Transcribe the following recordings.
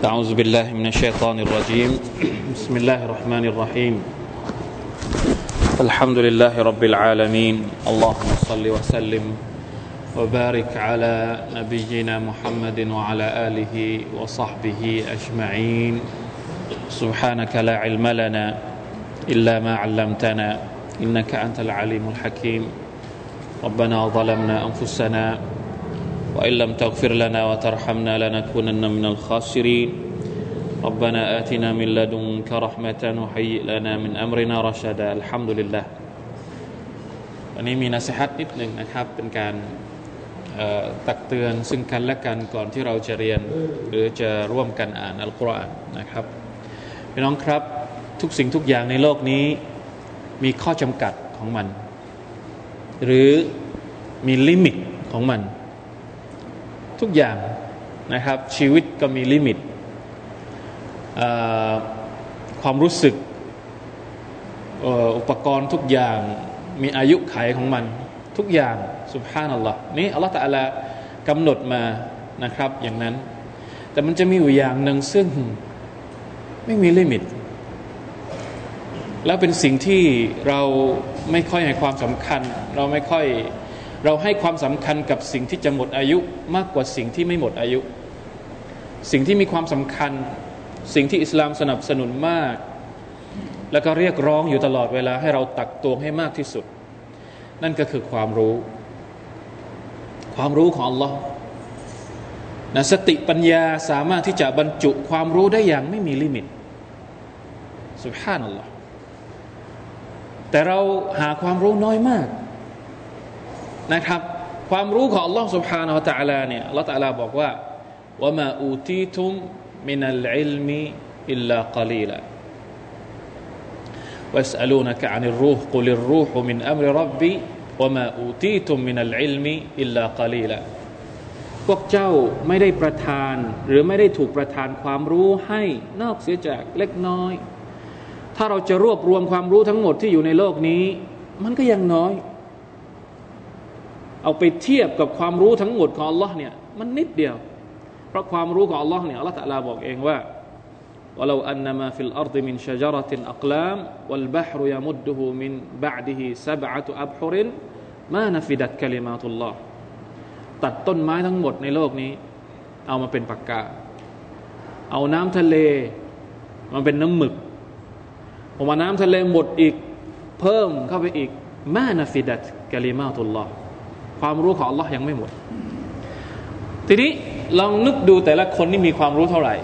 أعوذ بالله من الشيطان الرجيم. بسم الله الرحمن الرحيم. الحمد لله رب العالمين. اللهم صل وسلم وبارك على نبينا محمد وعلى آله وصحبه أجمعين. سبحانك لا علم لنا إلا ما علمتنا. إنك أنت العليم الحكيم. ربنا ظلمنا أنفسنا وإن لم تغفر لنا وترحمنا لنكونن من الخاسرين ربنا آتنا من لدنك رحمة وهيئ لنا من أمرنا رشدا الحمد لله วันนี้มีนัสิฮัตนิดหนึ่งนะครับ เป็นการตักเตือนซึ่งกันและกันก่อนที่เราจะเรียน หรือจะร่วมกันอ่านอัลกุรอานนะครับพี่น้องครับทุกสิ่งทุกอย่างในโลกนี้มีข้อจำกัดของมัน หรือมี limit ของมัน ทุกอย่างนะครับ ชีวิตก็มี limit ความรู้สึกอุปกรณ์ทุกอย่างมีอายุขัยของมัน ทุกอย่างسبحان اللهนี่อัลลอฮฺตะอาลากำหนดมานะครับอย่างนั้น แต่มันจะมีอยู่อย่างหนึ่งซึ่งไม่มี limit แล้วเป็นสิ่งที่เราไม่ค่อยให้ความสำคัญ เราไม่ค่อยเราให้ความสำคัญกับสิ่งที่จะหมดอายุมากกว่าสิ่งที่ไม่หมดอายุ สิ่งที่มีความสำคัญ สิ่งที่อิสลามสนับสนุนมาก แล้วก็เรียกร้องอยู่ตลอดเวลาให้เราตักตวงให้มากที่สุด นั่นก็คือความรู้ ความรู้ของ Allah นะสติปัญญาสามารถที่จะบรรจุความรู้ได้อย่างไม่มีลิมิตสุภานัลลอฮ์ แต่เราหาความรู้น้อยมากนะครับความรู้ของ Allah سبحانه และ تعالى เนี่ย Allah تعالى บอกว่าว่ามาอูตีทุมมินัลอิลมีอิลลากลีละ ويسألونك عن الروح قل الروح من أمر ربي وما أوتيتم من العلم إلا قليلا พวกเจ้าไม่ได้ประทาน หรือไม่ได้ถูกประทานความรู้ให้นอกเสียจากเล็กน้อย ถ้าเราจะรวบรวมความรู้ทั้งหมดที่อยู่ในโลกนี้ มันก็ยังน้อยเอาไปเทียบกับความรู้ทั้งหมดของ Allah เนี่ยมันนิดเดียว เพราะความรู้ของ Allah เนี่ย Allah ตะลาบอกเองว่า ولو أن ما في الأرض من شجرة أقلام والبحر يمده من بعده سبعة أبحر ما نفدت كلمات الله ตัดต้นไม้ทั้งหมดในโลกนี้ เอามาเป็นปากกา เอาน้ำทะเลมาเป็นน้ำหมึก พอมาน้ำทะเลหมดอีก เพิ่มเข้าไปอีกมานาฟิดัตกะลิมาตุลลอฮ์ความรู้ของ Allah ยังไม่หมด ทีนี้ลองนึกดูแต่ละคนนี่มีความรู้เท่าไหร่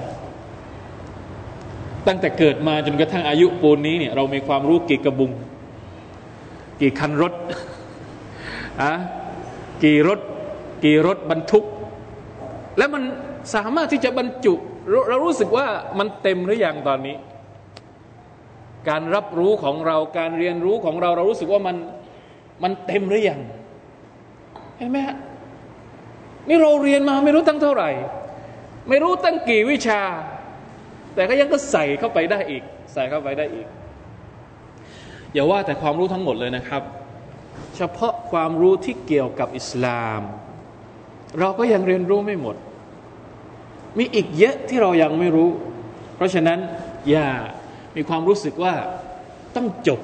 ตั้งแต่เกิดมาจนกระทั่งอายุปูนนี้เนี่ยเรามีความรู้กี่กระบุง กี่คันรถอะกี่รถ กี่รถบรรทุก แล้วมันสามารถที่จะบรรจุ เรารู้สึกว่ามันเต็มหรืออยังตอนนี้ การรับรู้ของเราการเรียนรู้ของเราเรารู้สึกว่ามันมันเต็มหรือยังเห็นไหมฮะนี่เราเรียนมาไม่รู้ตั้งเท่าไหร่ ไม่รู้ตั้งกี่วิชา แต่ก็ยังก็ใส่เข้าไปได้อีก ใส่เข้าไปได้อีก อย่าว่าแต่ความรู้ทั้งหมดเลยนะครับ เฉพาะความรู้ที่เกี่ยวกับอิสลาม เราก็ยังเรียนรู้ไม่หมด มีอีกเยอะที่เรายังไม่รู้ เพราะฉะนั้นอย่า มีความรู้สึกว่าต้องจบ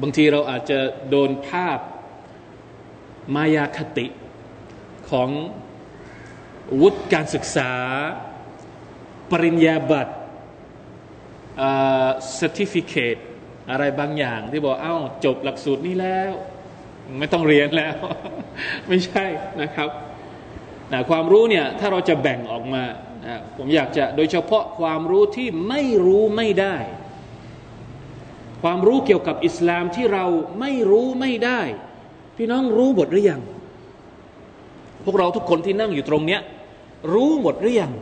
บางทีเราอาจจะโดนภาพมายาคติของวุฒิการศึกษา ปริญญาบัตร certificate อะไรบางอย่าง ที่บอกเอ้าจบหลักสูตรนี้แล้ว ไม่ต้องเรียนแล้ว ไม่ใช่นะครับนะความรู้เนี่ยถ้าเราจะแบ่งออกมา ผมอยากจะโดยเฉพาะความรู้ที่ไม่รู้ไม่ได้ ความรู้เกี่ยวกับอิสลามที่เราไม่รู้ไม่ได้ พี่น้องรู้หมดหรือยัง พวกเราทุกคนที่นั่งอยู่ตรงเนี้ยรู้หมดหรือยัง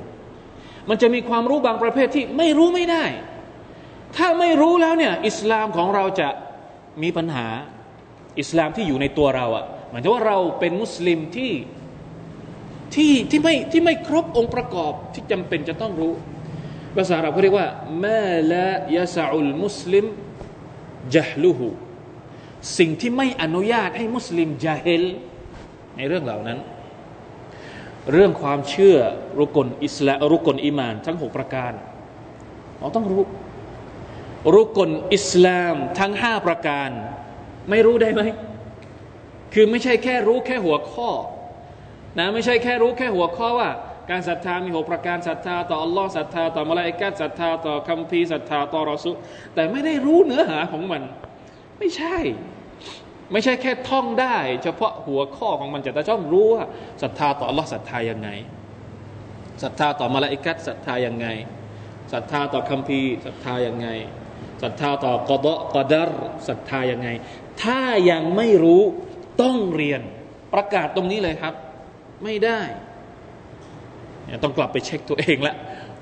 มันจะมีความรู้บางประเภทที่ไม่รู้ไม่ได้ ถ้าไม่รู้แล้วเนี่ยอิสลามของเราจะมีปัญหาอิสลามที่อยู่ในตัวเราอะ่ะหมายถึงว่าเราเป็นมุสลิมที่ ที่ที่ไม่ที่ไม่ครบองค์ประกอบที่จำเป็นจะต้องรู้ ภาษาเราเขาเรียกว่ามาละยาซาอุลมุสลิมจฮลุหูสิ่งที่ไม่อนุญาตให้มุสลิมจาเฮลในเรื่องเหล่านั้น เรื่องความเชื่อรุกลอิสลามรุกลอิมาน ทั้งหกประการเราต้องรู้ รุกลอิสลามทั้งห้าประการ ไม่รู้ได้ไหม คือไม่ใช่แค่รู้แค่หัวข้อ นะไม่ใช่แค่รู้แค่หัวข้อว่าการศรัทธามีหกประการศรัทธาต่ออัลลอฮ์ศรัทธาต่อมลาอิกาศรัทธาต่อคัมภีร์ศรัทธาต่อรอสุแต่ไม่ได้รู้เนื้อหาของมัน ไม่ใช่ ไม่ใช่แค่ท่องได้ เฉพาะหัวข้อของมันจะต้องรู้ว่าศรัทธาต่ออัลลอฮ์ศรัทธายังไงศรัทธาต่อมลาอิกาศรัทธายังไงศรัทธาต่อคัมภีร์ศรัทธายังไงศรัทธาต่อกอดกอดรศรัทธายังไง ถ้ายังไม่รู้ต้องเรียนประกาศตรงนี้เลยครับ ไม่ได้ต้องกลับไปเช็คตัวเองละ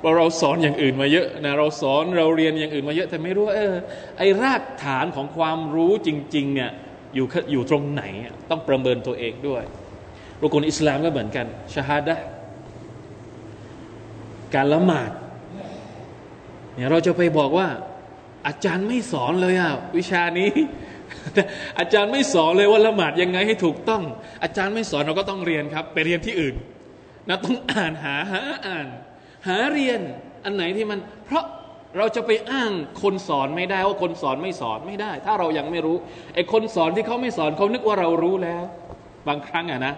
ว่าเราสอนอย่างอื่นมาเยอะนะเราสอนเราเรียนอย่างอื่นมาเยอะ แต่ไม่รู้เออไอรากฐานของความรู้จริงๆเนี่ยอยู่อยู่ตรงไหนต้องประเมินตัวเองด้วยรุกลอิสลามก็เหมือนกันชาฮาดะการละหมาดเนี่ยเราจะไปบอกว่า อาจารย์ไม่สอนเลยอะวิชานี้ อาจารย์ไม่สอนเลยว่าละหมาดยังไงให้ถูกต้อง อาจารย์ไม่สอนเราก็ต้องเรียนครับ ไปเรียนที่อื่นนะต้องอ่านหาหาอ่าน หาเรียนอันไหนที่มัน เพราะเราจะไปอ้างคนสอนไม่ได้ว่าคนสอนไม่สอนไม่ได้ ถ้าเรายังไม่รู้ไอ้คนสอนที่เขาไม่สอนเขานึกว่าเรารู้แล้ว บางครั้งอะนะ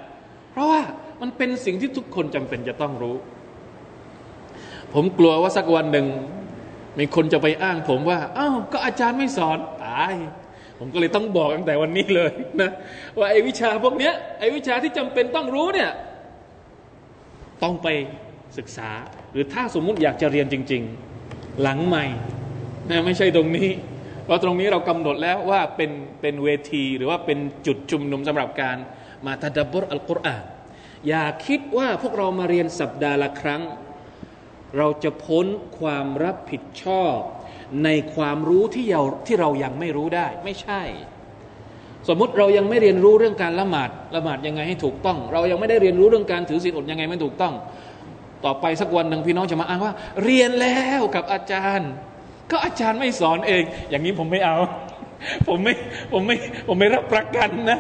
เพราะว่ามันเป็นสิ่งที่ทุกคนจำเป็นจะต้องรู้ ผมกลัวว่าสักวันหนึ่งมีคนจะไปอ้างผมว่าอ้าวก็อาจารย์ไม่สอนตาย ผมก็เลยต้องบอกตั้งแต่วันนี้เลยนะว่าไอ้วิชาพวกเนี้ยไอ้วิชาที่จำเป็นต้องรู้เนี่ยต้องไปศึกษา หรือถ้าสมมุติอยากจะเรียนจริง ๆ หลังใหม่นะไม่ใช่ตรงนี้เพราะตรงนี้เรากำหนดแล้วว่าเป็นเป็นเวทีหรือว่าเป็นจุดชุมนุมสำหรับการมาตัดบบรอัลกุรอานอย่าคิดว่าพวกเรามาเรียนสัปดาห์ละครั้ง เราจะพ้นความรับผิดชอบ ในความรู้ที่เราที่เรายังไม่รู้ได้ ไม่ใช่ สมมุติเรายังไม่เรียนรู้เรื่องการละหมาดละหมาดยังไงให้ถูกต้อง เรายังไม่ได้เรียนรู้เรื่องการถือศีลอดยังไงไม่ถูกต้อง ต่อไปสักวันหนึ่งพี่น้องจะมาอ้างว่า เรียนแล้วกับอาจารย์ ก็อาจารย์ไม่สอนเอง อย่างนี้ผมไม่เอา ผมไม่ผมไม่ผมไม่รับประกันนะ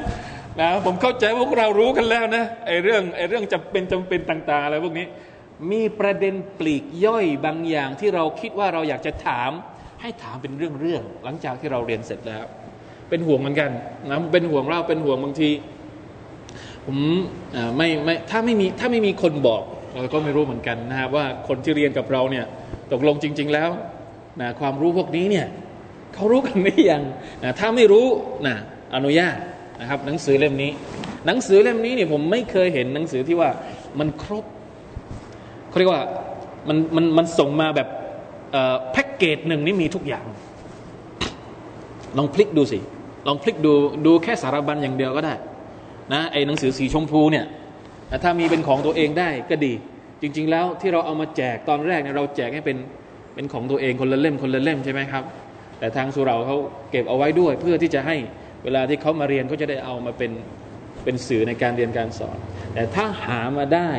นะผมเข้าใจพวกเรารู้กันแล้วนะไอ้เรื่องไอ้เรื่องจำเป็นจำเป็นต่าง ๆ อะไรพวกนี้ มีประเด็นปลีกย่อยบางอย่างที่เราคิดว่าเราอยากจะถาม ให้ถามเป็นเรื่องๆหลังจากที่เราเรียนเสร็จแล้ว เป็นห่วงเหมือนกันนะเป็นห่วงเราเป็นห่วงบางที ผมไม่ไม่ถ้าไม่มีถ้าไม่มีคนบอกเราก็ไม่รู้เหมือนกันนะครับว่าคนที่เรียนกับเราเนี่ยตกลงจริง ๆ แล้วนะความรู้พวกนี้เนี่ยเขารู้กันหรือยังนะถ้าไม่รู้นะอนุญาตนะครับหนังสือเล่มนี้ หนังสือเล่มนี้เนี่ยผมไม่เคยเห็นหนังสือที่ว่ามันครบเขาเรียกว่ามันมันมันส่งมาแบบ แพ็กเกจหนึ่งนี่มีทุกอย่าง ลองพลิกดูสิ ลองพลิกดูดูแค่สารบัญอย่างเดียวก็ได้นะไอ้หนังสือสีชมพูเนี่ยถ้ามีเป็นของตัวเองได้ก็ดี จริง ๆ แล้วที่เราเอามาแจกตอนแรกเนี่ยเราแจกให้เป็นเป็นของตัวเองคนละเล่มคนละเล่มใช่ไหมครับ แต่ทางสุเราเขาเก็บเอาไว้ด้วย เพื่อที่จะให้เวลาที่เขามาเรียนเขาจะได้เอามาเป็นเป็นสื่อในการเรียนการสอน แต่ถ้าหามาได้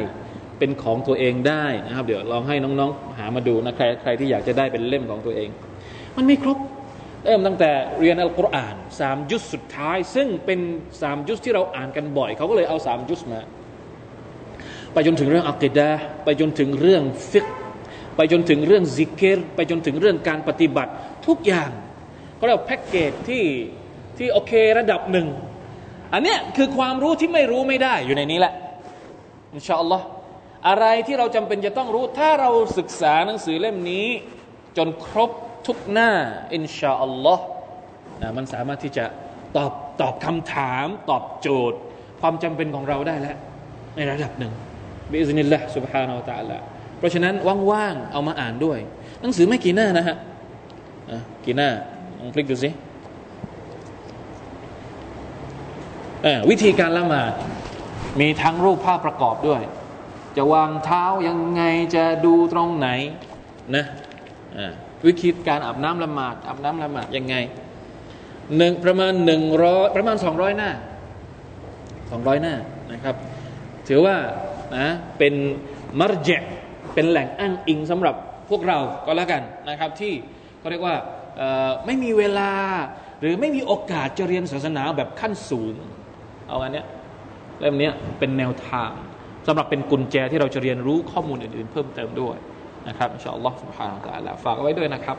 เป็นของตัวเองได้นะครับ เดี๋ยวลองให้น้องๆ หามาดูนะใครใครที่อยากจะได้เป็นเล่มของตัวเอง มันไม่ครบเริ่มตั้งแต่เรียนอัลกุรอานสามยุสสุดท้าย ซึ่งเป็นสามยุสที่เราอ่านกันบ่อยเขาก็เลยเอาสามยุสมาไปจนถึงเรื่องอักิดะไปจนถึงเรื่องฟิกไปจนถึงเรื่องซิกเกตไปจนถึงเรื่องการปฏิบัติทุกอย่างก็เรียกแพ็กเกจที่ที่โอเคระดับหนึ่งอันเนี้ยคือความรู้ที่ไม่รู้ไม่ได้อยู่ในนี้แหละอินชาอัลลอฮ์ อะไรที่เราจำเป็นจะต้องรู้ ถ้าเราศึกษาหนังสือเล่มนี้ จนครบทุกหน้า อินชาอัลลอฮ์นะมันสามารถที่จะตอบตอบคำถาม ตอบโจทย์ ความจำเป็นของเราได้แล้ว ในระดับหนึ่งบิอิสนิลละสุบฮานาอัลตะละเพราะฉะนั้นว่างๆเอามาอ่านด้วย หนังสือไม่กี่หน้านะฮะกี่หน้าลองคลิกดูสิวิธีการละหมาดมีทั้งรูปภาพประกอบด้วย จะวางเท้ายังไงจะดูตรงไหนนะวิธีการอาบน้ำละหมาดอาบน้ำละหมาดยังไงหนึ่งประมาณหนึ่งร้อยประมาณสองร้อยหน้าสองร้อยหน้านะครับ ถือว่านะเป็นมารเจเป็นแหล่งอ้างอิงสำหรับพวกเราก็แล้วกันนะครับ ที่เขาเรียกว่าไม่มีเวลาหรือไม่มีโอกาสจะเรียนศาสนาแบบขั้นสูง เอาอันเนี้ยเล่มนี้เป็นแนวทาง สำหรับเป็นกุญแจที่เราจะเรียนรู้ข้อมูลอื่นๆ เพิ่มเติมด้วยนะครับอินชาอัลลอฮ์ سبحانه และ تعالى ฝากเอาไว้ด้วยนะครับ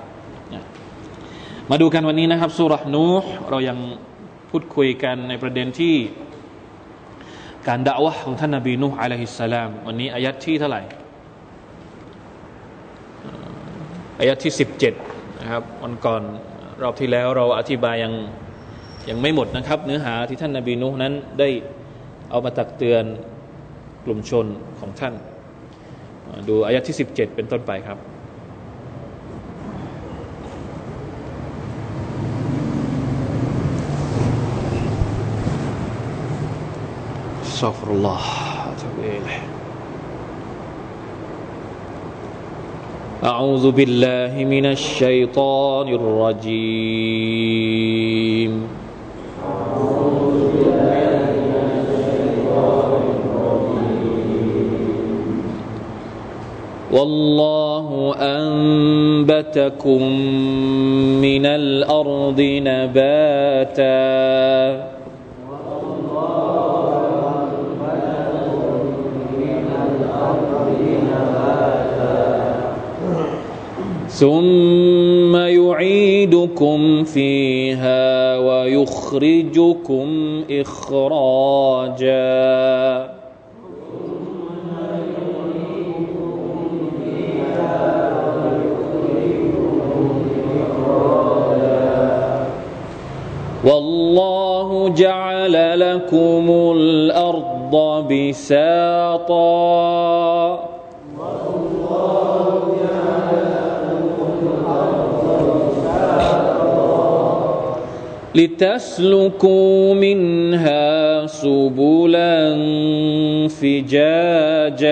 มาดูกันวันนี้นะครับสุรนูเรายังพูดคุยกันในประเด็นที่ การด่าวะของท่านนบีนูฮ์อะลัยฮิสสลาม วันนี้อายัดที่เท่าไหร่อายัดที่สิบเจ็ดนะครับวันก่อนรอบที่แล้วเราอธิบายยังยังไม่หมดนะครับ เนื้อหาที่ท่านนาบีนูนั้นได้เอามาตักเตือน กลุ่มชนของท่าน ดูอายะที่ 17 เป็นต้นไปครับ استغفر الله أتوب إليه أعوذ بالله من الشيطان الرجيم والله أنبتكم من الأرض نباتا. ثم يعيدكم فيها ويخرجكم إخراجا. والله جعل لكم الأرض بساطا. لتسلكوا منها سبلا فجاجا.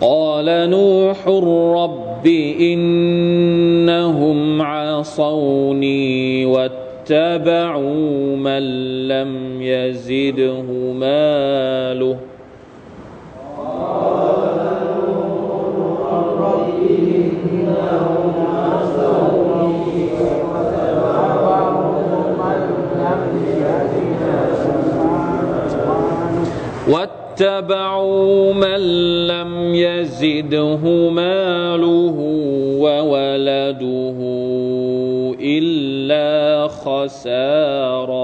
قال نوح رب إنهم عصوني واتبعوا من لم يزده ماله واتبعوا من لم يزده ماله وولده إلا خسارا.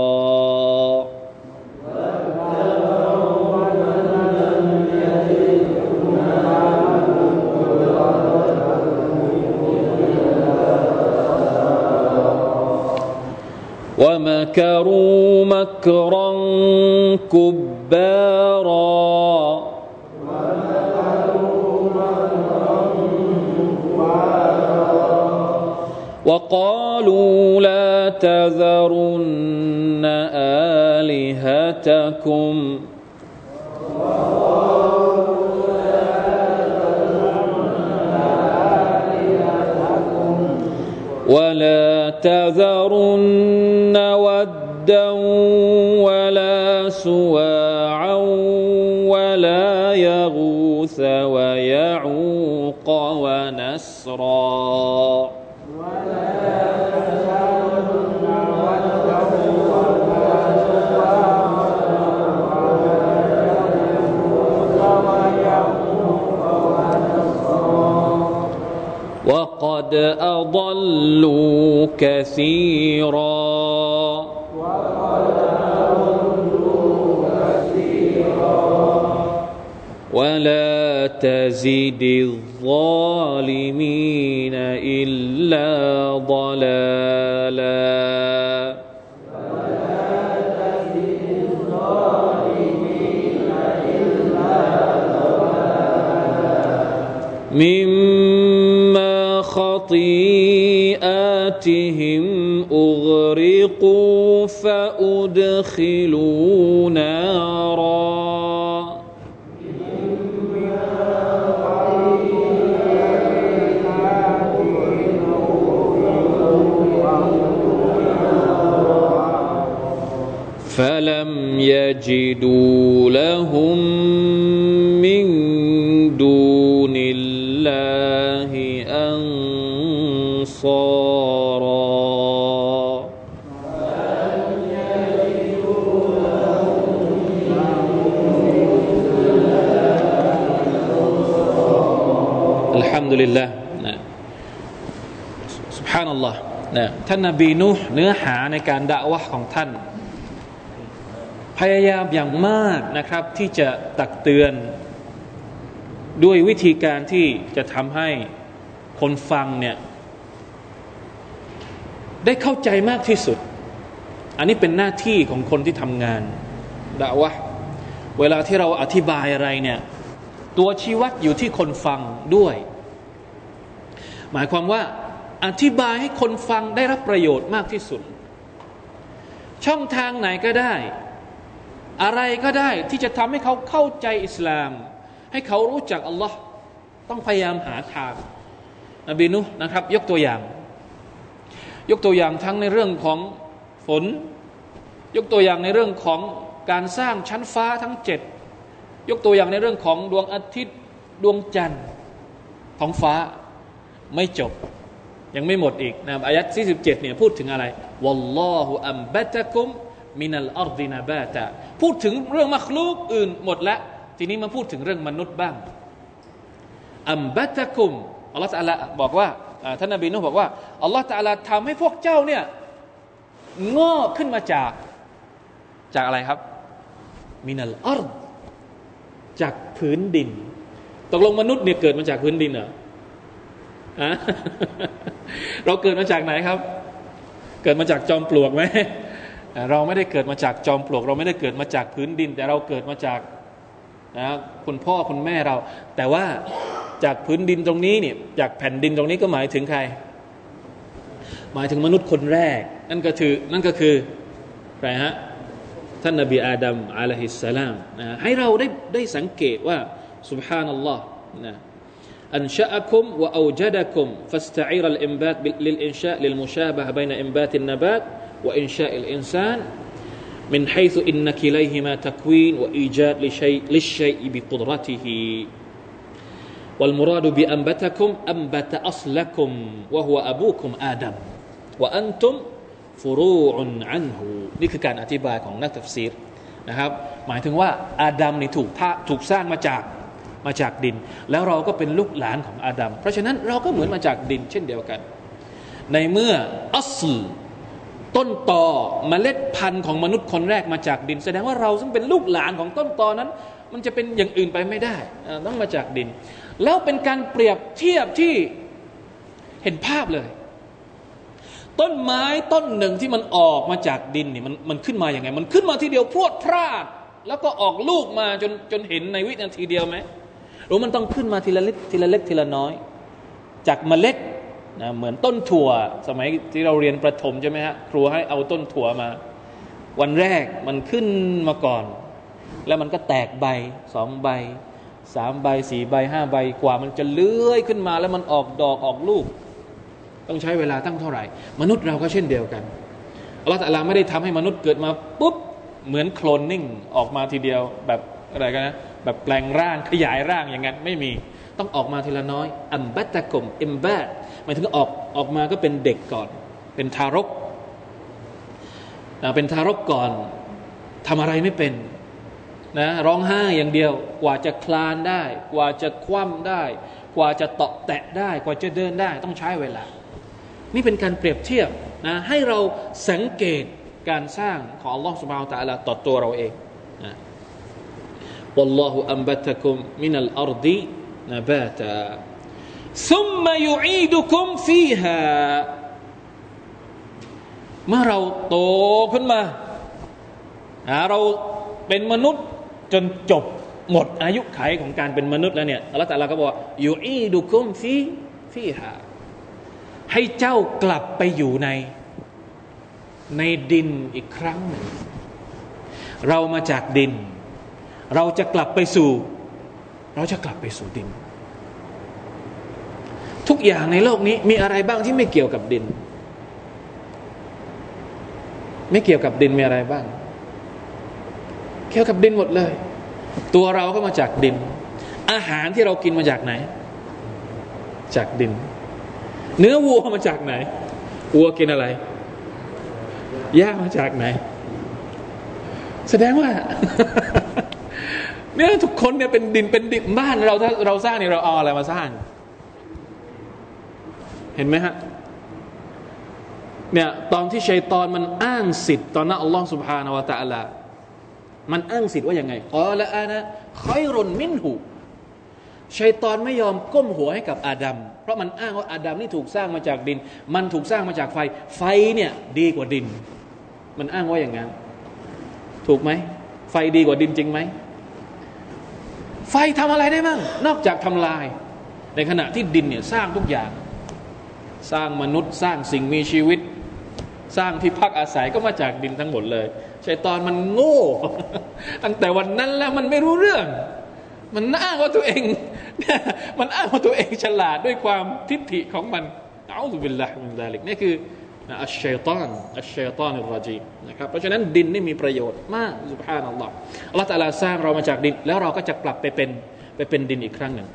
ومكروا مكرا كبارا وقالوا لا تذرن آلهتكم. ولا تذرن كثيرا. ولا تزد الظالمين فأدخلوا نارا. فلم يجدوا الحمد لله นะ سبحان الله นะท่านนบีนูห์เนื้อหาในการด่าวะของท่าน พยายามอย่างมากนะครับ ที่จะตักเตือน ด้วยวิธีการที่จะทำให้คนฟังเนี่ย ได้เข้าใจมากที่สุด อันนี้เป็นหน้าที่ของคนที่ทำงานด่าวะเวลาที่เราอธิบายอะไรเนี่ย ตัวชี้วัดอยู่ที่คนฟังด้วย หมายความว่าอธิบายให้คนฟังได้รับประโยชน์มากที่สุด ช่องทางไหนก็ได้ อะไรก็ได้ที่จะทำให้เขาเข้าใจอิสลาม ให้เขารู้จักอัลลอฮ์ต้องพยายามหาทางนบีนุนะครับ ยกตัวอย่าง ยกตัวอย่างทั้งในเรื่องของฝน ยกตัวอย่างในเรื่องของการสร้างชั้นฟ้าทั้งเจ็ดยกตัวอย่างในเรื่องของดวงอาทิตย์ดวงจันทร์ท้องฟ้า ไม่จบ ยังไม่หมดอีกนะอายัดที่สิบเจ็ดเนี่ยพูดถึงอะไรวัลลอฮุอัมบะตะกุมมินัลอัรดินาบาตะพูดถึงเรื่องมักลูกอื่นหมดแล้ว ทีนี้มาพูดถึงเรื่องมนุษย์บ้างอัมบะตะกุมอัลลอฮฺตะลาบอกว่าท่านนบีนุบอกว่าอัลลอฮฺตะลาทำให้พวกเจ้าเนี่ยงอกขึ้นมาจากจากอะไรครับ มินัลอัรจากพื้นดิน ตกลงมนุษย์เนี่ยเกิดมาจากพื้นดินเหรอ เราเกิดมาจากไหนครับ เกิดมาจากจอมปลวกไหมเราไม่ได้เกิดมาจากจอมปลวก เราไม่ได้เกิดมาจากพื้นดิน แต่เราเกิดมาจากนะคุณพ่อคุณแม่เรา แต่ว่าจากพื้นดินตรงนี้เนี่ยจากแผ่นดินตรงนี้ก็หมายถึงใคร หมายถึงมนุษย์คนแรก นั่นก็คือนั่นก็คือใครฮะท่านนบีอาดัมอะลัยฮิสสลามนะให้เราได้ได้สังเกตว่าสุบฮานัลลอฮ์นะ أنشأكم وأوجدكم فاستعير الإنبات للإنشاء للمشابهة بين إنبات النبات وإنشاء الإنسان من حيث إن كليهما تكوين وإيجاد لشيء للشيء بقدرته والمراد بأنبتكم أنبت أصلكم وهو أبوكم آدم وأنتم ฟูรูอุนอันหูนี่คือการอธิบายของนักตัฟซีรนะครับ หมายถึงว่าอาดัมนี่ถูกถูกสร้างมาจาก มาจากดิน แล้วเราก็เป็นลูกหลานของอาดัมเพราะฉะนั้นเราก็เหมือนมาจากดินเช่นเดียวกัน ในเมื่ออัสลต้นตอเมล็ดพันธุ์ของมนุษย์คนแรกมาจากดิน แสดงว่าเราซึ่งเป็นลูกหลานของต้นตอนั้น มันจะเป็นอย่างอื่นไปไม่ได้ต้องมาจากดิน แล้วเป็นการเปรียบเทียบที่เห็นภาพเลย ต้นไม้ต้นหนึ่งที่มันออกมาจากดินนี่มันมันขึ้นมาอย่างไง มันขึ้นมาทีเดียวพรวดพลาด แล้วก็ออกลูกมาจนจนเห็นในวินาทีเดียวไหม รือมันต้องขึ้นมาทีละเล็กทีละเล็กทีละน้อย จากเมล็ดนะเหมือนต้นถั่ว สมัยที่เราเรียนประถมใช่ไหมฮะครูให้เอาต้นถั่วมา วันแรกมันขึ้นมาก่อน แล้วมันก็แตกใบสองใบสามใบสี่ใบห้าใบกว่า มันจะเลื้อยขึ้นมาแล้วมันออกดอกออกลูก ต้องใช้เวลาตั้งเท่าไหร่ มนุษย์เราก็เช่นเดียวกันอัลลอฮฺตะลาไม่ได้ทำให้มนุษย์เกิดมาปุ๊บเหมือนโคลนนิ่งออกมาทีเดียวแบบอะไรกันนะ แบบแปลงร่างขยายร่างอย่างนั้นไม่มี ต้องออกมาทีละน้อย อัมบัตตะกมเอมบาหมายถึงออกออกมาก็เป็นเด็กก่อน เป็นทารก เป็นทารกก่อนทำอะไรไม่เป็นนะร้องไห้อย่างเดียว กว่าจะคลานได้ กว่าจะคว่ำได้ กว่าจะตอกแตะได้ กว่าจะเดินได้ ต้องใช้เวลา นี่เป็นการเปรียบเทียบนะให้เราสังเกตการสร้างของอัลลอฮฺสุบานตะลาต่อตัวเราเองนะ والله أنبتكم من الأرض نباتا ثم يعيدكم فيها เมื่อเราโตขึ้นมาเราเป็นมนุษย์จนจบหมดอายุไขของการเป็นมนุษย์แล้วเนี่ยอัลลอฮฺตะลาก็บอกอยู่อีดุคุมฟีฟีฮาให้เจ้ากลับไปอยู่ในในดินอีกครั้งหนึ่ง เรามาจากดิน เราจะกลับไปสู่ เราจะกลับไปสู่ดิน ทุกอย่างในโลกนี้มีอะไรบ้างที่ไม่เกี่ยวกับดิน ไม่เกี่ยวกับดินมีอะไรบ้าง เกี่ยวกับดินหมดเลย ตัวเราก็มาจากดิน อาหารที่เรากินมาจากไหน จากดิน เนื้อวัวมาจากไหนวัวกินอะไรหญ้ามาจากไหน แสดงว่า เนี่ยทุกคนเนี่ยเป็นดินเป็นดินบ้านเราถ้าเราสร้างเนี่ยเราเอาอะไรมาสร้าง เห็นไหมฮะเนี่ยตอนที่ชัยตอนมันอ้างสิทธิ์ตอนนั้นอัลลอฮ์สุบฮานาวะตะอัลามันอ้างสิทธิ์ว่าอย่างไงกอละอานะคอยรุนมินหูชัยตอนไม่ยอมก้มหัวให้กับอาดัมเพราะมันอ้างว่าอาดัมนี่ถูกสร้างมาจากดิน มันถูกสร้างมาจากไฟ ไฟเนี่ยดีกว่าดิน มันอ้างว่าอย่างนั้น ถูกไหม ไฟดีกว่าดินจริงไหม ไฟทำอะไรได้บ้าง นอกจากทำลาย ในขณะที่ดินเนี่ยสร้างทุกอย่าง สร้างมนุษย์สร้างสิ่งมีชีวิต สร้างที่พักอาศัยก็มาจากดินทั้งหมดเลยชัยตอนมันโง่ ตั้งแต่วันนั้นแล้วมันไม่รู้เรื่อง มันอ้างว่าตัวเองมันอ้างว่าตัวเองฉลาดด้วยความทิฏฐิของมันเอาสุบิลละมินดาลิกนี่คือ อัชชัยตอนอัชชัยตอนอิรจีนะครับเพราะฉะนั้นดินนี่มีประโยชน์มากสุภาพนัลลอฮ์อัลลอฮ์ตะลาสร้างเรามาจากดิน แล้วเราก็จะกลับไปเป็นไปเป็นดินอีกครั้งหนึ่ง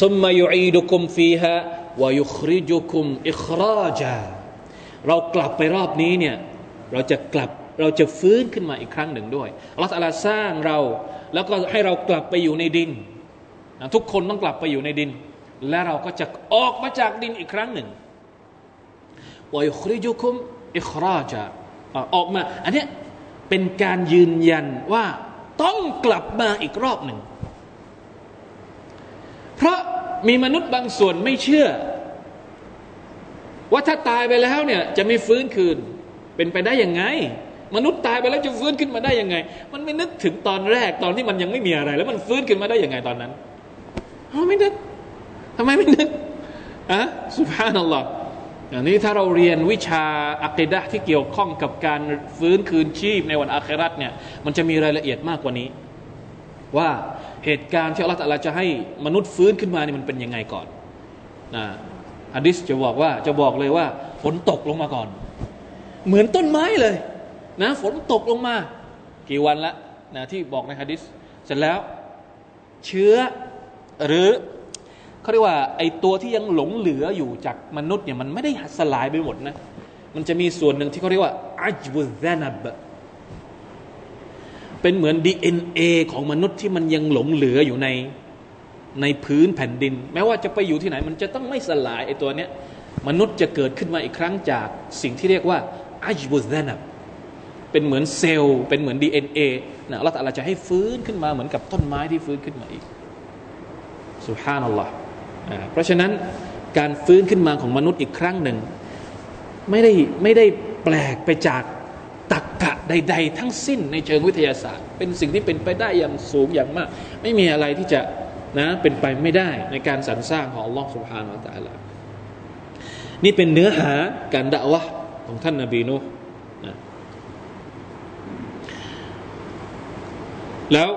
ซุมมายุอีดุคุมฟีฮะวายุคริจุคุมอิคราจาเรากลับไปรอบนี้เนี่ยเราจะกลับเราจะฟื้นขึ้นมาอีกครั้งหนึ่งด้วยอัลลอฮฺตาลาสร้างเรา แล้วก็ให้เรากลับไปอยู่ในดิน ทุกคนต้องกลับไปอยู่ในดิน และเราก็จะออกมาจากดินอีกครั้งหนึ่ง วายุคริจุคุมอิคราจาออกมา อันนี้เป็นการยืนยันว่าต้องกลับมาอีกรอบหนึ่ง เพราะมีมนุษย์บางส่วนไม่เชื่อ ว่าถ้าตายไปแล้วเนี่ยจะไม่ฟื้นคืน เป็นไปได้ยังไง มนุษย์ตายไปแล้วจะฟื้นขึ้นมาได้ยังไง มันไม่นึกถึงตอนแรกตอนที่มันยังไม่มีอะไร แล้วมันฟื้นขึ้นมาได้ยังไงตอนนั้นเขาไม่นึกทำไมไม่นึกอะสุภาพนัลลอฮ์ อย่างนี้ถ้าเราเรียนวิชาอักิดะที่เกี่ยวข้องกับการฟื้นคืนชีพในวันอาคราตเนี่ยมันจะมีรายละเอียดมากกว่านี้ ว่าเหตุการณ์ที่อัลลอฮฺจะให้มนุษย์ฟื้นขึ้นมานี่มันเป็นยังไงก่อนนะฮะดิษจะบอกว่าจะบอกเลยว่าฝนตกลงมาก่อน เหมือนต้นไม้เลยนะฝนตกลงมา กี่วันละนะที่บอกในฮะดิษเสร็จแล้ว เชื้อหรือ เขาเรียกว่าไอตัวที่ยังหลงเหลืออยู่จากมนุษย์เนี่ยมันไม่ได้สลายไปหมดนะ มันจะมีส่วนหนึ่งที่เขาเรียกว่าอัจบุซานับเป็นเหมือน DNA ของมนุษย์ที่มันยังหลงเหลืออยู่ในในพื้นแผ่นดิน แม้ว่าจะไปอยู่ที่ไหน มันจะต้องไม่สลายไอตัวเนี้ยมนุษย์จะเกิดขึ้นมาอีกครั้งจากสิ่งที่เรียกว่าอัจบุซานับเป็นเหมือนเซลล์เป็นเหมือน DNA นะเราแต่เราจะให้ฟื้นขึ้นมาเหมือนกับต้นไม้ที่ฟื้นขึ้นมาอีกสุฮานัลลอฮ์ เพราะฉะนั้นการฟื้นขึ้นมาของมนุษย์อีกครั้งหนึ่ง ไม่ได้ไม่ได้แปลกไปจากตักกะใด ๆ ทั้งสิ้นในเชิงวิทยาศาสตร์ เป็นสิ่งที่เป็นไปได้อย่างสูงอย่างมาก ไม่มีอะไรที่จะนะเป็นไปไม่ได้ในการสรรสร้างของอัลลอฮฺสุบฮานาอัลลอฮฺนี่เป็นเนื้อหาการด่าวะของท่านนาบีนูนะแล้ว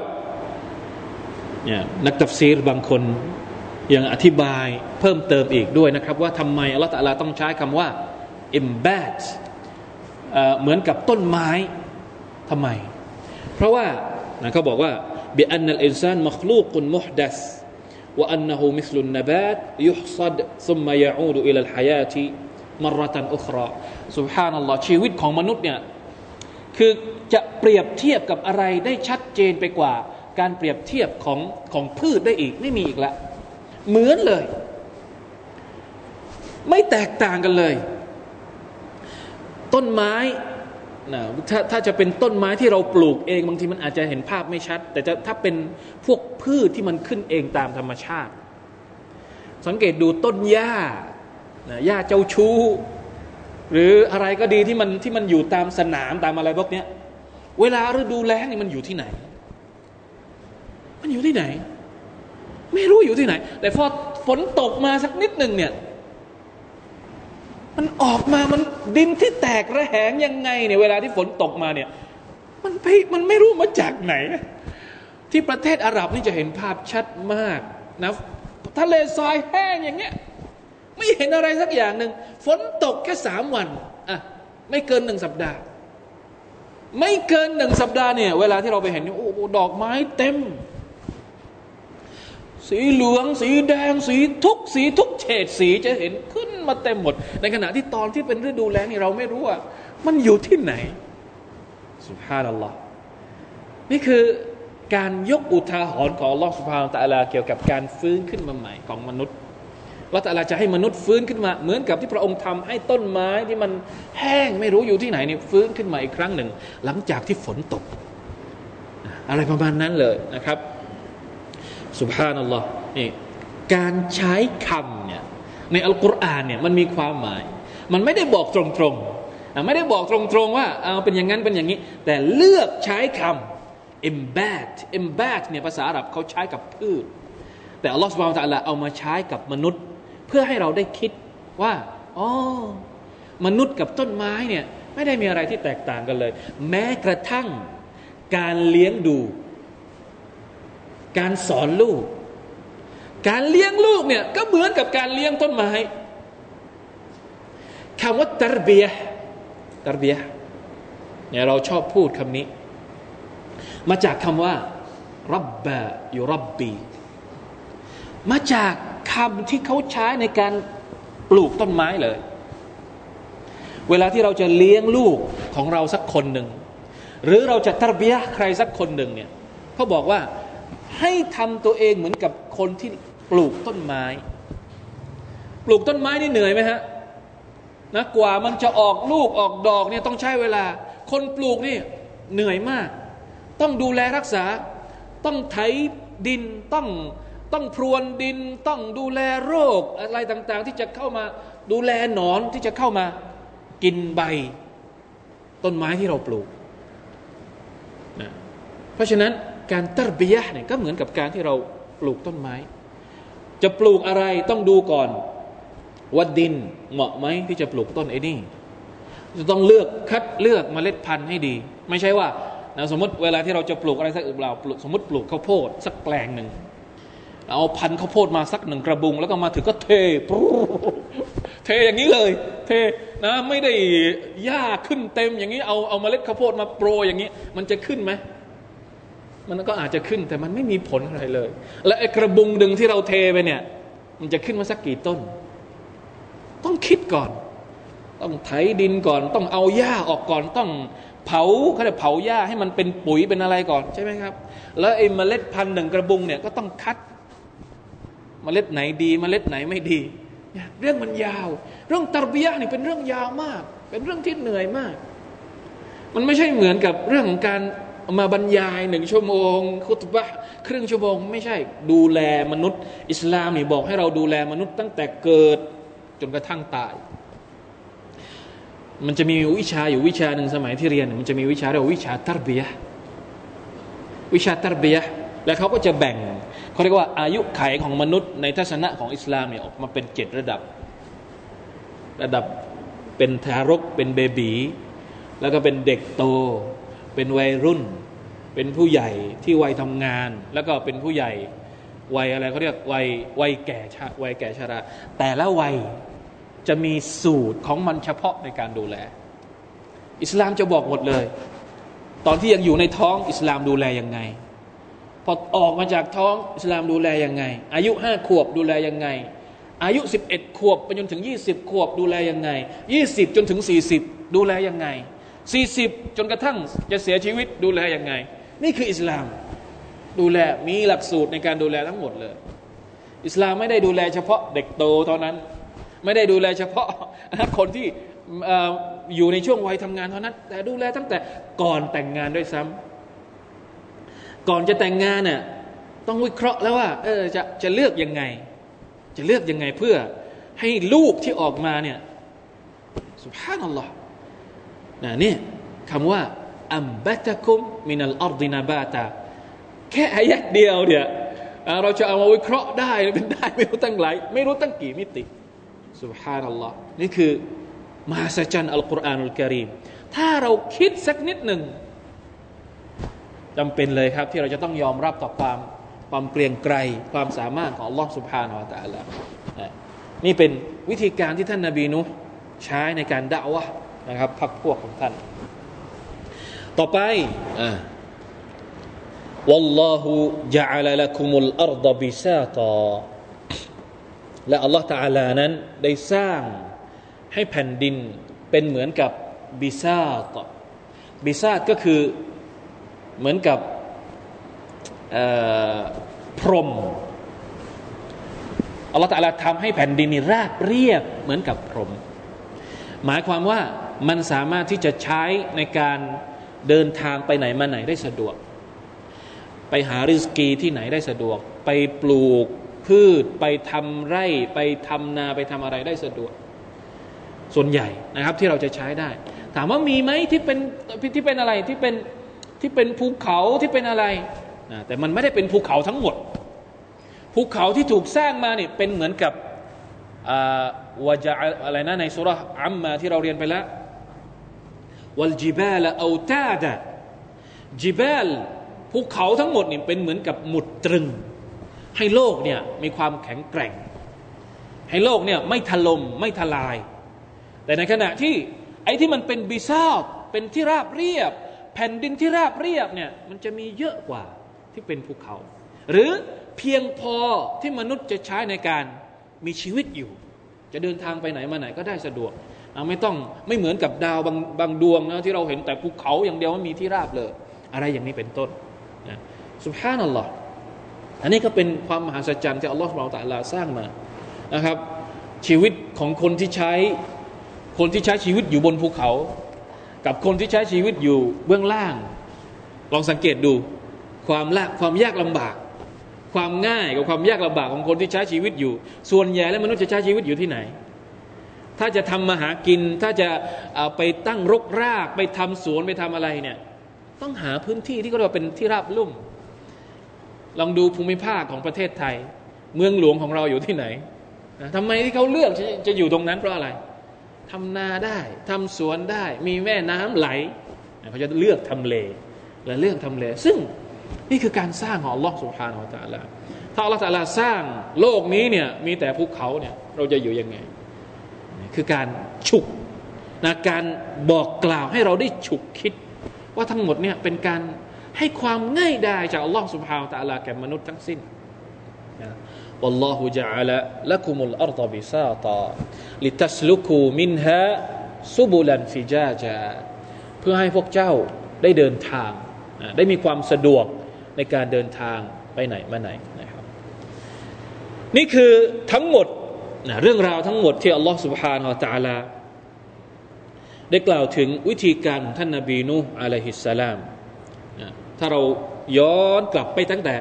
เนี่ยนักตัฟซีรบางคน ยังอธิบายเพิ่มเติมอีกด้วยนะครับ ว่าทำไมอัลลอฮฺตะลาต้องใช้คำว่า embed เหมือนกับต้นไม้ทำไม เพราะว่านะเขาบอกว่า بأن الإنسان مخلوق محدث وأنه مثل النبات يحصد ثم يعود إلى الحياة مرة أخرى سبحان الله ชีวิตของมนุษย์เนี่ยคือจะเปรียบเทียบกับอะไรได้ชัดเจนไปกว่า การเปรียบเทียบของของพืชได้อีกไม่มีอีกแล้ว เหมือนเลย ไม่แตกต่างกันเลย ต้นไม้นะถ้าถ้าจะเป็นต้นไม้ที่เราปลูกเอง บางทีมันอาจจะเห็นภาพไม่ชัด แต่จะถ้าเป็นพวกพืชที่มันขึ้นเองตามธรรมชาติ สังเกตดูต้นหญ้านะหญ้าเจ้าชู้ หรืออะไรก็ดีที่มันที่มันอยู่ตามสนามตามอะไรพวกนี้เวลาฤดูแล้งนี่มันอยู่ที่ไหน มันอยู่ที่ไหน ไม่รู้อยู่ที่ไหน แต่พอฝนตกมาสักนิดหนึ่งเนี่ย มันออกมามันดินที่แตกระแหงยังไงเนี่ยเวลาที่ฝนตกมาเนี่ย มันไปมันไม่รู้มาจากไหน ที่ประเทศอาหรับนี่จะเห็นภาพชัดมากนะทะเลทรายแห้งอย่างเงี้ย ไม่เห็นอะไรสักอย่างหนึ่งฝนตกแค่สามวันอะไม่เกินหนึ่งสัปดาห์ ไม่เกินหนึ่งสัปดาห์เนี่ย เวลาที่เราไปเห็นโอ้โหดอกไม้เต็ม สีเหลือง สีแดง สีทุกสีทุกเฉดสีจะเห็นขึ้นมาเต็มหมด ในขณะที่ตอนที่เป็นฤดูแล้งนี่เราไม่รู้ว่า มันอยู่ที่ไหนสุภาพนัลลอฮ์นี่คือการยกอุทาหรณ์ของลอสุภาพตะลาเกี่ยวกับการฟื้นขึ้นมาใหม่ของมนุษย์ว่าต่ละจะให้มนุษย์ฟื้นขึ้นมา เหมือนกับที่พระองค์ทำให้ต้นไม้ที่มันแห้งไม่รู้อยู่ที่ไหนนี่ฟื้นขึ้นมาอีกครั้งหนึ่ง หลังจากที่ฝนตก อะไรประมาณนั้นเลยนะครับ สุบฮานัลลอฮ์นี่การใช้คำเนี่ยในอัลกุรอานเนี่ยมันมีความหมาย มันไม่ได้บอกตรงๆไม่ได้บอกตรงๆว่าเอาเป็นอย่างนั้นเป็นอย่างนี้ แต่เลือกใช้คำ embed embed เนี่ยภาษาอาหรับเขาใช้กับพืช แต่อัลลอฮฺสุบฮานตะลาเอามาใช้กับมนุษย์ เพื่อให้เราได้คิดว่าอ๋อมนุษย์กับต้นไม้เนี่ยไม่ได้มีอะไรที่แตกต่างกันเลย แม้กระทั่งการเลี้ยงดู การสอนลูก การเลี้ยงลูกเนี่ยก็เหมือนกับการเลี้ยงต้นไม้คำว่าตรเบียตรเบียเนี่ยเราชอบพูดคำนี้ มาจากคำว่ารับบะยุรับบีมาจากคำที่เขาใช้ในการปลูกต้นไม้เลย เวลาที่เราจะเลี้ยงลูกของเราสักคนหนึ่ง หรือเราจะตรเบียใครสักคนหนึ่งเนี่ยเขาบอกว่า ให้ทำตัวเองเหมือนกับคนที่ปลูกต้นไม้ ปลูกต้นไม้นี่เหนื่อยไหมฮะนะกว่ามันจะออกลูกออกดอกเนี่ยต้องใช้เวลา คนปลูกนี่เหนื่อยมาก ต้องดูแลรักษา ต้องไถดินต้องต้องพรวนดินต้องดูแลโรคอะไรต่าง ๆ ที่จะเข้ามาดูแลหนอนที่จะเข้ามากินใบ ต้นไม้ที่เราปลูกนะเพราะฉะนั้น การตรบียะเนี่ยก็เหมือนกับการที่เราปลูกต้นไม้ จะปลูกอะไรต้องดูก่อนว่าดินเหมาะไหมที่จะปลูกต้นไอ้นี่จะต้องเลือกคัดเลือกมเมล็ดพันธุ์ให้ดี ไม่ใช่ว่านะสมมติเวลาที่เราจะปลูกอะไรสักอื่นเราปลูกสมมติปลูกข้าวโพดสักแปลงหนึ่งเอาพันธุ์ข้าวโพดมาสักหนึ่งกระบุง แล้วก็มาถึงก็เทเทอย่างนี้เลย เทนะไม่ได้หญ้าขึ้นเต็มอย่างนี้เอาเอาเมล็ดข้าวโพดมาโปรอย่างนี้ มันจะขึ้นไหม มันก็อาจจะขึ้นแต่มันไม่มีผลอะไรเลย และไอ้กระบุงดึงที่เราเทไปเนี่ย มันจะขึ้นมาสักกี่ต้น ต้องคิดก่อน ต้องไถดินก่อน ต้องเอาหญ้าออกก่อนต้องเผาเขาเรียกเผาหญ้าให้มันเป็นปุ๋ยเป็นอะไรก่อนใช่ไหมครับ แล้วไอ้เมล็ดพันธุ์หนึ่งกระบุงเนี่ยก็ต้องคัด เมล็ดไหนดี เมล็ดไหนไม่ดี เรื่องมันยาว เรื่องตรบียะนี่เป็นเรื่องยาวมาก เป็นเรื่องที่เหนื่อยมาก มันไม่ใช่เหมือนกับเรื่องของการ มาบรรยายหนึ่งชั่วโมงคุตบะครึ่งชั่วโมง ไม่ใช่ดูแลมนุษย์ อิสลามนี่บอกให้เราดูแลมนุษย์ตั้งแต่เกิดจนกระทั่งตาย มันจะมีวิชาอยู่วิชาหนึ่งสมัยที่เรียน มันจะมีวิชาเรียกว่าวิชาตรบียวิชาตรบียแล้วเขาก็จะแบ่งเขาเรียกว่าอายุไขของมนุษย์ ในทัศนะของอิสลามเนี่ยออกมาเป็นเจ็ดระดับ ระดับเป็นทารกเป็นเบบีแล้วก็เป็นเด็กโต เป็นวัยรุ่น เป็นผู้ใหญ่ที่วัยทำงาน แล้วก็เป็นผู้ใหญ่วัยอะไรเขาเรียกวัยวัยแก่ชาวัยแก่ชรา แต่ละวัยจะมีสูตรของมันเฉพาะในการดูแล อิสลามจะบอกหมดเลย ตอนที่ยังอยู่ในท้องอิสลามดูแลยังไง พอออกมาจากท้องอิสลามดูแลยังไง อายุห้าขวบดูแลยังไง อายุสิบเอ็ดขวบไปจนถึงยี่สิบขวบดูแลยังไงยี่สิบจนถึงสี่สิบดูแลยังไง สี่สิบจนกระทั่งจะเสียชีวิตดูแลยังไง นี่คืออิสลาม ดูแลมีหลักสูตรในการดูแลทั้งหมดเลย อิสลามไม่ได้ดูแลเฉพาะเด็กโตเท่านั้น ไม่ได้ดูแลเฉพาะคนที่อยู่ในช่วงวัยทำงานเท่านั้น แต่ดูแลตั้งแต่ก่อนแต่งงานด้วยซ้ำก่อนจะแต่งงานเนี่ยต้องวิเคราะห์แล้วว่า เออจะจะเลือกยังไง จะเลือกยังไงเพื่อให้ลูกที่ออกมาเนี่ยสุภาพนัลลอฮ์ นะนี่คำว่าอัมบัตคุมมินัลอัรดินาบาตาแค่อายัดเดียวเนี่ยเราจะเอามาวิเคราะห์ได้เป็นได้ไม่รู้ตั้งหลายไม่รู้ตั้งกี่มิติสุบฮานัลลอฮ์นี่คือมหัศจรรย์อัลกุรอานอัลกิริมถ้าเราคิดสักนิดหนึ่งจำเป็นเลยครับ ที่เราจะต้องยอมรับต่อความความเกรียงไกรความสามารถของอัลลอฮ์สุบฮานาอัลตะลานี่เป็นวิธีการที่ท่านนาบีนุใช้ในการด่าวะ นะครับพักพวกของท่าน ต่อไปอ والله جعل لكم الأرض بساطا และอัลลอฮฺตาลานั้นได้สร้างให้แผ่นดินเป็นเหมือนกับบิซาตบิซาตก็คือเหมือนกับพรมอัลลอฮฺตาลาทำให้แผ่นดินนี่ราบเรียบเหมือนกับพรม หมายความว่า มันสามารถที่จะใช้ในการเดินทางไปไหนมาไหนได้สะดวก ไปหาริสกีที่ไหนได้สะดวก ไปปลูกพืช ไปทำไร่ ไปทำนาไปทำอะไรได้สะดวก ส่วนใหญ่นะครับที่เราจะใช้ได้ ถามว่ามีไหมที่เป็นที่เป็นอะไรที่เป็นที่เป็นภูเขาที่เป็นอะไรนะแต่มันไม่ได้เป็นภูเขาทั้งหมด ภูเขาที่ถูกสร้างมาเนี่ยเป็นเหมือนกับวาจะอะไรนะในสุรอัมมาที่เราเรียนไปแล้ว วัลจิบาลเอาตาดะจิบาลภูเขาทั้งหมดนี่เป็นเหมือนกับหมุดตรึง ให้โลกเนี่ยมีความแข็งแกร่ง ให้โลกเนี่ยไม่ถล่มไม่ทลาย แต่ในขณะที่ไอ้ที่มันเป็นบิซาบเป็นที่ราบเรียบ แผ่นดินที่ราบเรียบเนี่ยมันจะมีเยอะกว่าที่เป็นภูเขา หรือเพียงพอที่มนุษย์จะใช้ในการมีชีวิตอยู่ จะเดินทางไปไหนมาไหนก็ได้สะดวก ไม่ต้องไม่เหมือนกับดาวบางบางดวงนะที่เราเห็นแต่ภูเขาอย่างเดียวไม่มีที่ราบเลย อะไรอย่างนี้เป็นต้นนะสุภาพนั่นหรออันนี้ก็เป็นความมหัศจรรย์ที่อัลลอฮฺเราแต่ลาสร้างมานะครับ ชีวิตของคนที่ใช้ คนที่ใช้ชีวิตอยู่บนภูเขา กับคนที่ใช้ชีวิตอยู่เบื้องล่าง ลองสังเกตดูความละความยากลำบาก ความง่ายกับความยากลำบากของคนที่ใช้ชีวิตอยู่ ส่วนใหญ่แล้วมนุษย์จะใช้ชีวิตอยู่ที่ไหน ถ้าจะทำมาหากิน ถ้าจะไปตั้งรกราก ไปทำสวนไปทำอะไรเนี่ย ต้องหาพื้นที่ที่เรียกว่าเป็นที่ราบลุ่ม ลองดูภูมิภาคของประเทศไทย เมืองหลวงของเราอยู่ที่ไหนทำไมที่เขาเลือกจะอยู่ตรงนั้นเพราะอะไรทำนาได้ทำสวนได้ มีแม่น้ำไหลเขาจะเลือกทำเลและเลือกทำเล ซึ่งนี่คือการสร้างของลลอฮ์สุบฮานาอัลลอฮ์ถ้าอัลลอฮ์ตะลาสร้างโลกนี้เนี่ยมีแต่ภูเขาเนี่ยเราจะอยู่ยังไง คือการฉุกนะการบอกกล่าวให้เราได้ฉุกคิด ว่าทั้งหมดเนี่ยเป็นการให้ความง่ายดายจากอัลลอฮ์ سبحانه และ تعالى แก่มนุษย์ทั้งสิ้นนะ والله جعل لكم الأرض بساطا لتسلكوا منها سبلا فجاجا เพื่อให้พวกเจ้าได้เดินทาง ได้มีความสะดวกในการเดินทางไปไหนมาไหนนะครับ นี่คือทั้งหมด นะเรื่องราวทั้งหมดที่อัลลอฮฺสุบฮานาอัลตะลาได้กล่าวถึงวิธีการของท่านนาบีนูอะลัยฮิสสลามนะถ้าเราย้อนกลับไปตั้งแต่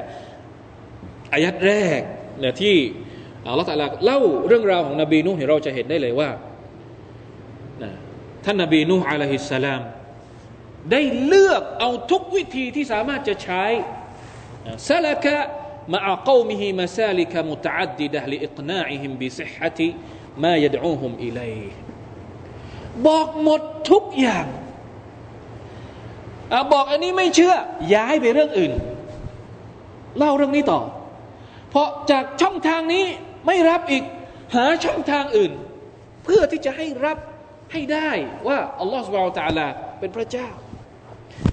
อายัดแรกนะที่อัลลอฮฺตะลาเล่าเรื่องราวของนบีนูเนี่ยเราจะเห็นได้เลยว่านะท่านนาบีนูอะลัยฮิสสลามได้เลือกเอาทุกวิธีที่สามารถจะใช้สละกะ มาอักมิฮิมาซาลิกะมุตอัดดิดะลิอิกนาอิฮิมบิซิฮะติมายดอูฮุมบอกหมดทุกอย่างอบอกอันนี้ไม่เชื่อ ย้ายไปเรื่องอื่น เล่าเรื่องนี้ต่อ เพราะจากช่องทางนี้ไม่รับอีกหาช่องทางอื่น เพื่อที่จะให้รับให้ได้ว่าอัลลอฮฺสุบะฮฺตะลาเป็นพระเจ้า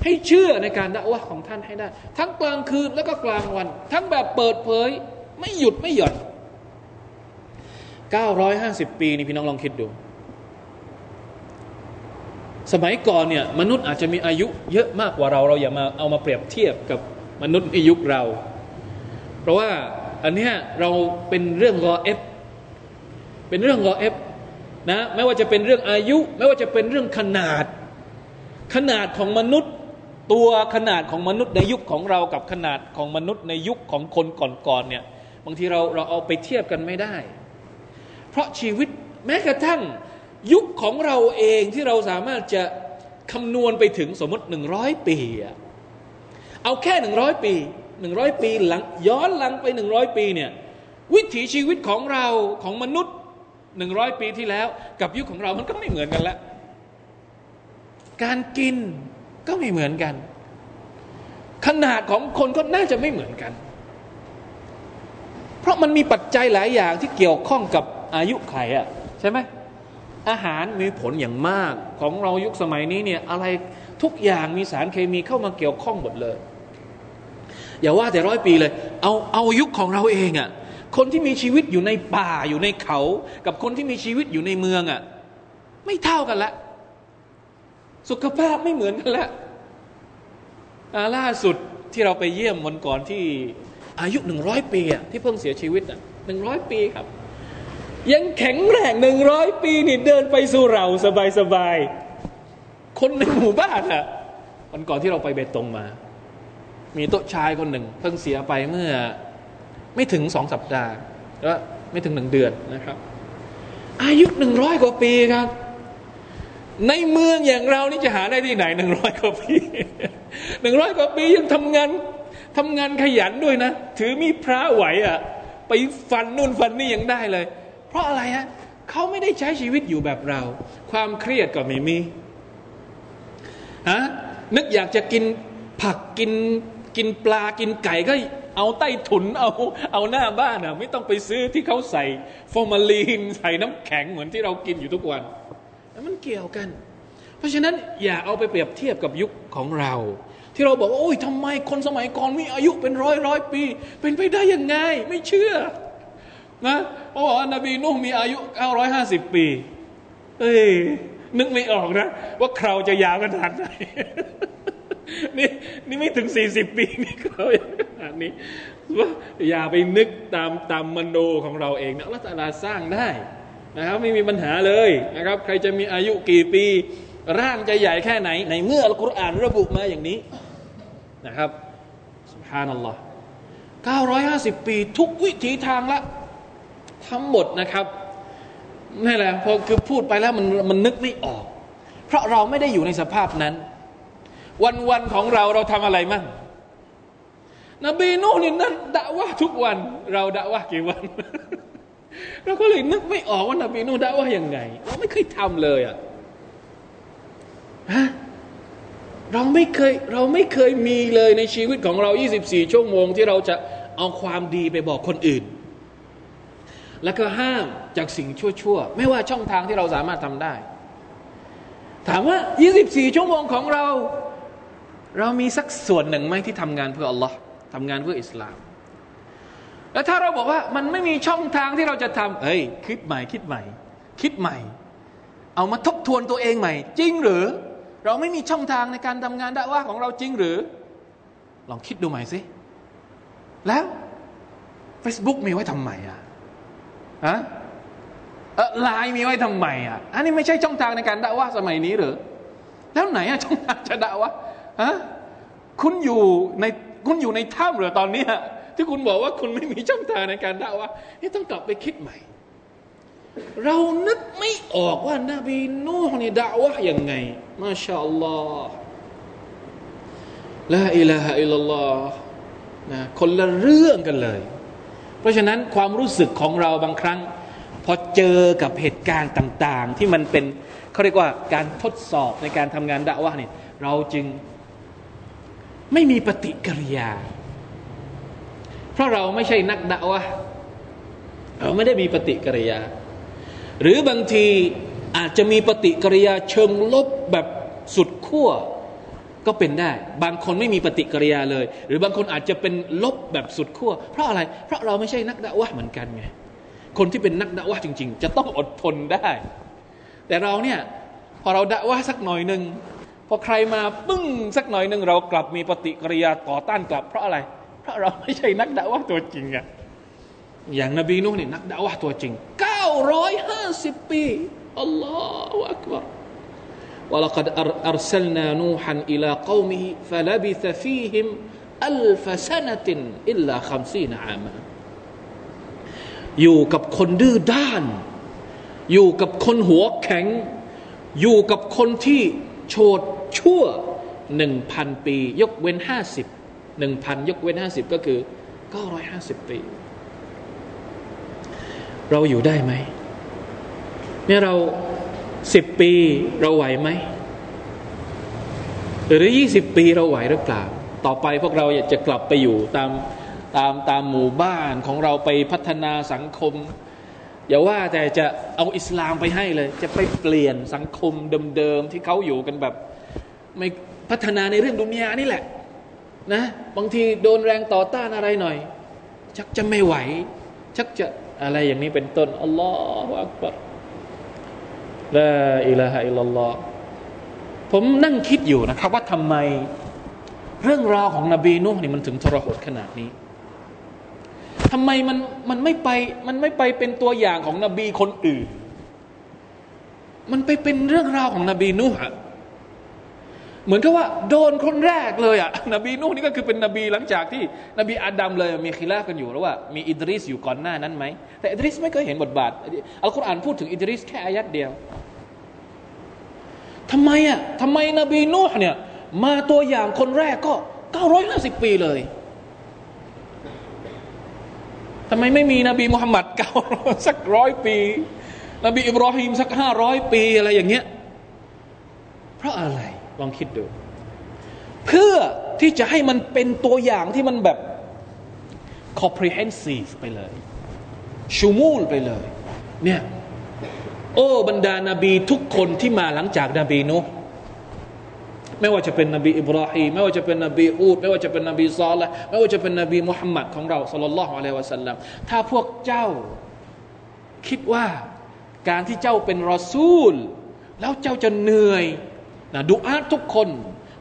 ให้เชื่อในการด่าวะของท่านให้ได้ ทั้งกลางคืนแล้วก็กลางวัน ทั้งแบบเปิดเผย ไม่หยุดไม่หย่อน 950 ปีนี่พี่น้องลองคิดดู สมัยก่อนเนี่ยมนุษย์อาจจะมีอายุเยอะมากกว่าเราเราอย่ามาเอามาเปรียบเทียบกับมนุษย์ในยุคเรา เพราะว่าอันนี้เราเป็นเรื่องรอเอฟเป็นเรื่องรอเอฟนะไม่ว่าจะเป็นเรื่องอายุ ไม่ว่าจะเป็นเรื่องขนาด ขนาดของมนุษย์ ตัวขนาดของมนุษย์ในยุคของเรากับขนาดของมนุษย์ในยุคของคนก่อนๆเนี่ยบางทีเราเราเอาไปเทียบกันไม่ได้ เพราะชีวิตแม้กระทั่งยุคของเราเองที่เราสามารถจะคำนวณไปถึงสมมติหนึ่งร้อยปี เอาแค่หนึ่งร้อยปีหนึ่งร้อยปีหลังย้อนหลังไปหนึ่งร้อยปีเนี่ยวิถีชีวิตของเราของมนุษย์หนึ่งร้อยปีที่แล้ว กับยุคของเรามันก็ไม่เหมือนกันแล้ว การกินก็ไม่เหมือนกัน ขนาดของคนก็น่าจะไม่เหมือนกัน เพราะมันมีปัจจัยหลายอย่างที่เกี่ยวข้องกับอายุไขอะใช่ไหมอาหารมีผลอย่างมากของเรายุคสมัยนี้เนี่ยอะไรทุกอย่างมีสารเคมีเข้ามาเกี่ยวข้องหมดเลย อย่าว่าแต่ร้อยปีเลย เอาเอายุคของเราเองอะ่ะคนที่มีชีวิตอยู่ในป่าอยู่ในเขา กับคนที่มีชีวิตอยู่ในเมืองอะ่ะไม่เท่ากันละ สุขภาพไม่เหมือนกันละล่าสุดที่เราไปเยี่ยมวันก่อนที่อายุหนึ่งร้อยปีอะที่เพิ่งเสียชีวิตอะหนึ่งร้อยปีครับ ยังแข็งแรงหนึ่งร้อยปีนี่เดินไปสู่เราสบายสบายคนในหมู่บ้านอะวันก่อนที่เราไปเบตงมา มีโต๊ะชายคนหนึ่ง เพิ่งเสียไปเมื่อ ไม่ถึงสองสัปดาห์ แล้วไม่ถึงหนึ่งเดือนนะครับ อายุหนึ่งร้อยกว่าปีครับ ในเมืองอย่างเรานี่จะหาได้ที่ไหนหนึ่งร้อยกว่าปีหนึ่งร้อยกว่าปียังทำงานทำงานขยันด้วยนะ ถือมีพระไหวอะ่ะ ไปฟันนู่นฟันนี่ยังได้เลย เพราะอะไรฮะเขาไม่ได้ใช้ชีวิตอยู่แบบเรา ความเครียดก็ไม่มีฮะนึกอยากจะกินผักกินกินปลากินไก่ก็เอาใต้ถุนเอาเอาหน้าบ้านอะ ไม่ต้องไปซื้อที่เขาใส่ฟอร์มาลีนใส่น้ำแข็งเหมือนที่เรากินอยู่ทุกวัน มันเกี่ยวกัน เพราะฉะนั้นอย่าเอาไปเปรียบเทียบกับยุคของเรา ที่เราบอกว่าโอ้ยทำไมคนสมัยก่อนมีอายุเป็นร้อยร้อยปี เป็นไปได้ยังไง ไม่เชื่อนะเพราะว่านบีนุ่มมีอายุ 950 ปี เอ้ยนึกไม่ออกนะ ว่าคราวจะยาวขนาดไหนนี่นี่ไม่ถึงสี่สิบปีนี่คราขนาดนี้ว่าอย่าไปนึกตามตามมโนของเราเองนะอัลลอฮฺลาสร้างได้ นะครับไม่มีปัญหาเลยนะครับ ใครจะมีอายุกี่ปี ร่างจะใหญ่แค่ไหน ในเมื่ออัลกุรอานระบุมาอย่างนี้นะครับสุภานัลลอฮ์950 ปีทุกวิถีทางละ ทั้งหมดนะครับนี่แหละพอคือพูดไปแล้วมันมันนึกไม่ออก เพราะเราไม่ได้อยู่ในสภาพนั้น วันวันของเราเราทำอะไรมั่งนบีนูนี่นั่นด่าว่าทุกวัน เราด่าว่ากี่วัน เราก็เลยนึกไม่ออกว่านบีนูด่าว่ายังไง เราไม่เคยทำเลยอะฮะเราไม่เคยเราไม่เคยมีเลยในชีวิตของเรา 24 ชั่วโมงที่เราจะเอาความดีไปบอกคนอื่น แล้วก็ห้ามจากสิ่งชั่วๆ ไม่ว่าช่องทางที่เราสามารถทำได้ ถามว่า 24 ชั่วโมงของเรา เรามีสักส่วนหนึ่งไหมที่ทำงานเพื่ออัลลอฮ์ทำงานเพื่ออิสลาม แล้วถ้าเราบอกว่ามันไม่มีช่องทางที่เราจะทำเฮ้ย คิดใหม่คิดใหม่ คิดใหม่ เอามาทบทวนตัวเองใหม่ จริงหรือ เราไม่มีช่องทางในการทำงานด่าว่าของเราจริงหรือ ลองคิดดูใหม่สิ แล้ว Facebook มีไว้ทำไมอะฮะไลน์มีไว้ทำไมอะ อันนี้ไม่ใช่ช่องทางในการด่าว่าสมัยนี้หรือ แล้วไหนอะช่องทางจะด่าว่าฮะคุณอยู่ในคุณอยู่ในถ้ำหรือตอนนี้ ที่คุณบอกว่าคุณไม่มีช่องทางในการด่าว่านี่ต้องกลับไปคิดใหม่ เรานึกไม่ออกว่านาบีนูฮ์นี่ด่าว่าย่างไงมาชาอัลลอฮ์ละอิลาฮะอิลลัลลอฮ์นะคนละเรื่องกันเลย เพราะฉะนั้นความรู้สึกของเราบางครั้ง พอเจอกับเหตุการณ์ต่าง ๆ ที่มันเป็นเขาเรียกว่าการทดสอบในการทำงานดะว่าเนี่ยเราจึงไม่มีปฏิกิริยา ราะเราไม่ใช่นักดะว่าเราไม่ได้มีปฏิกิริยา หรือบางทีอาจจะมีปฏิกิริยาเชิงลบแบบสุดขั้วก็เป็นได้ บางคนไม่มีปฏิกิริยาเลย หรือบางคนอาจจะเป็นลบแบบสุดขั้วเพราะอะไร เพราะเราไม่ใช่นักดะวะเหมือนกันไงคนที่เป็นนักดะวะจริง ๆ จะต้องอดทนได้ แต่เราเนี่ยพอเราดะวะสักหน่อยหนึ่งพอใครมาปึ้งสักหน่อยหนึ่งเรากลับมีปฏิกิริยาต่อต้านกลับ เพราะอะไรเราะเราไม่ใช่นักดะวะตัวจริงอะอย่างนบีนุ่นี่นักดะวะตัวจริง950ปีอัลลอฮฺอักบาร ولقد أرسلنا نوحا إلى قومه فلبث فيهم ألف سنة إلا خمسين عاما อยู่กับคนดื้อด้าน อยู่กับคนหัวแข็ง อยู่กับคนที่โฉดชั่วหนึ่งพันปี ยกเว้นห้าสิบ หนึ่งพันยกเว้นห้าสิบก็คือเก้าร้อยห้าสิบปี เราอยู่ได้ไหมเนี่ยเราสิบปีเราไหวไหมหรือยี่สิบปีเราไหวหรือเปล่า ต่อไปพวกเราอยากจะกลับไปอยู่ตามตามตามหมู่บ้านของเราไปพัฒนาสังคม อย่าว่าแต่จะเอาอิสลามไปให้เลย จะไปเปลี่ยนสังคมเดิมๆที่เขาอยู่กันแบบ ไม่พัฒนาในเรื่องดุนยานี่แหละ นะบางทีโดนแรงต่อต้านอะไรหน่อย ชักจะไม่ไหว ชักจะอะไรอย่างนี้เป็นต้นอัลลอฮฺอักบัรลาอิลาฮะอิลลัลลอฮ์ผมนั่งคิดอยู่นะครับ ว่าทำไมเรื่องราวของนบีนุ่นี่มันถึงทรหดขนาดนี้ทำไมมันมันไม่ไปมันไม่ไปเป็นตัวอย่างของนบีคนอื่น มันไปเป็นเรื่องราวของนบีนุ่ะ เหมือนกับว่าโดนคนแรกเลยอะนบีนุ่นี่ก็คือเป็นนบีหลังจากที่ นบีอาดัมเลยมีคิลากันอยู่แล้วว่ามีอิดริสอยู่ก่อนหน้านั้นไหมแต่อิดริสไม่เคยเห็นบทบาทอัลกุรอานพูดถึงอิดริสแค่อายัดเดียวทำไมอะทำไมนบีนูห์เนี่ยมาตัวอย่างคนแรกก็950ปีเลยทำไมไม่มีนบีมุฮัมมัดเก่าสักร้อยปี นบีอิบรอฮิมสักห้าร้อยปีอะไรอย่างเงี้ย เพราะอะไร ลองคิดดู เพื่อที่จะให้มันเป็นตัวอย่างที่มันแบบ comprehensive ไปเลย ชูมูลไปเลย เนี่ย โอ้บรรดานาบีทุกคนที่มาหลังจากนบีนุไม่ว่าจะเป็นนบีอิบราฮิมไม่ว่าจะเป็นนบีอูดไม่ว่าจะเป็นนบีซอลไม่ว่าจะเป็นนบีมุฮัมมัดของเราสัลลัลลอฮุอะลัยวะสัลลัมถ้าพวกเจ้าคิดว่าการที่เจ้าเป็นรอซูล แล้วเจ้าจะเหนื่อย นะดูอาทุกคน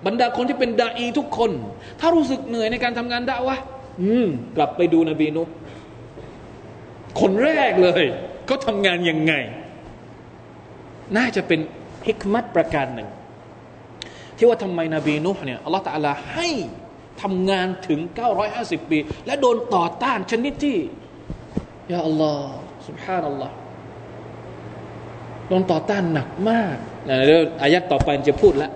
บรรดาคนที่เป็นดาอีทุกคน ถ้ารู้สึกเหนื่อยในการทำงานด่าวะอืม กลับไปดูนบีนุคนแรกเลยเขาทำงานยังไง น่าจะเป็นฮิกมัตประการหนึ่งที่ว่าทำไมนบีนุห์เนี่ยอัลลอฮฺตะลาให้ทำงานถึง 950 ปี และโดนต่อต้านชนิดที่ยาอัลลอฮ์ سبحان อัลลอฮ์ โดนต่อต้านหนักมากนะเดี๋ยวอายัตต่อไปจะพูดละ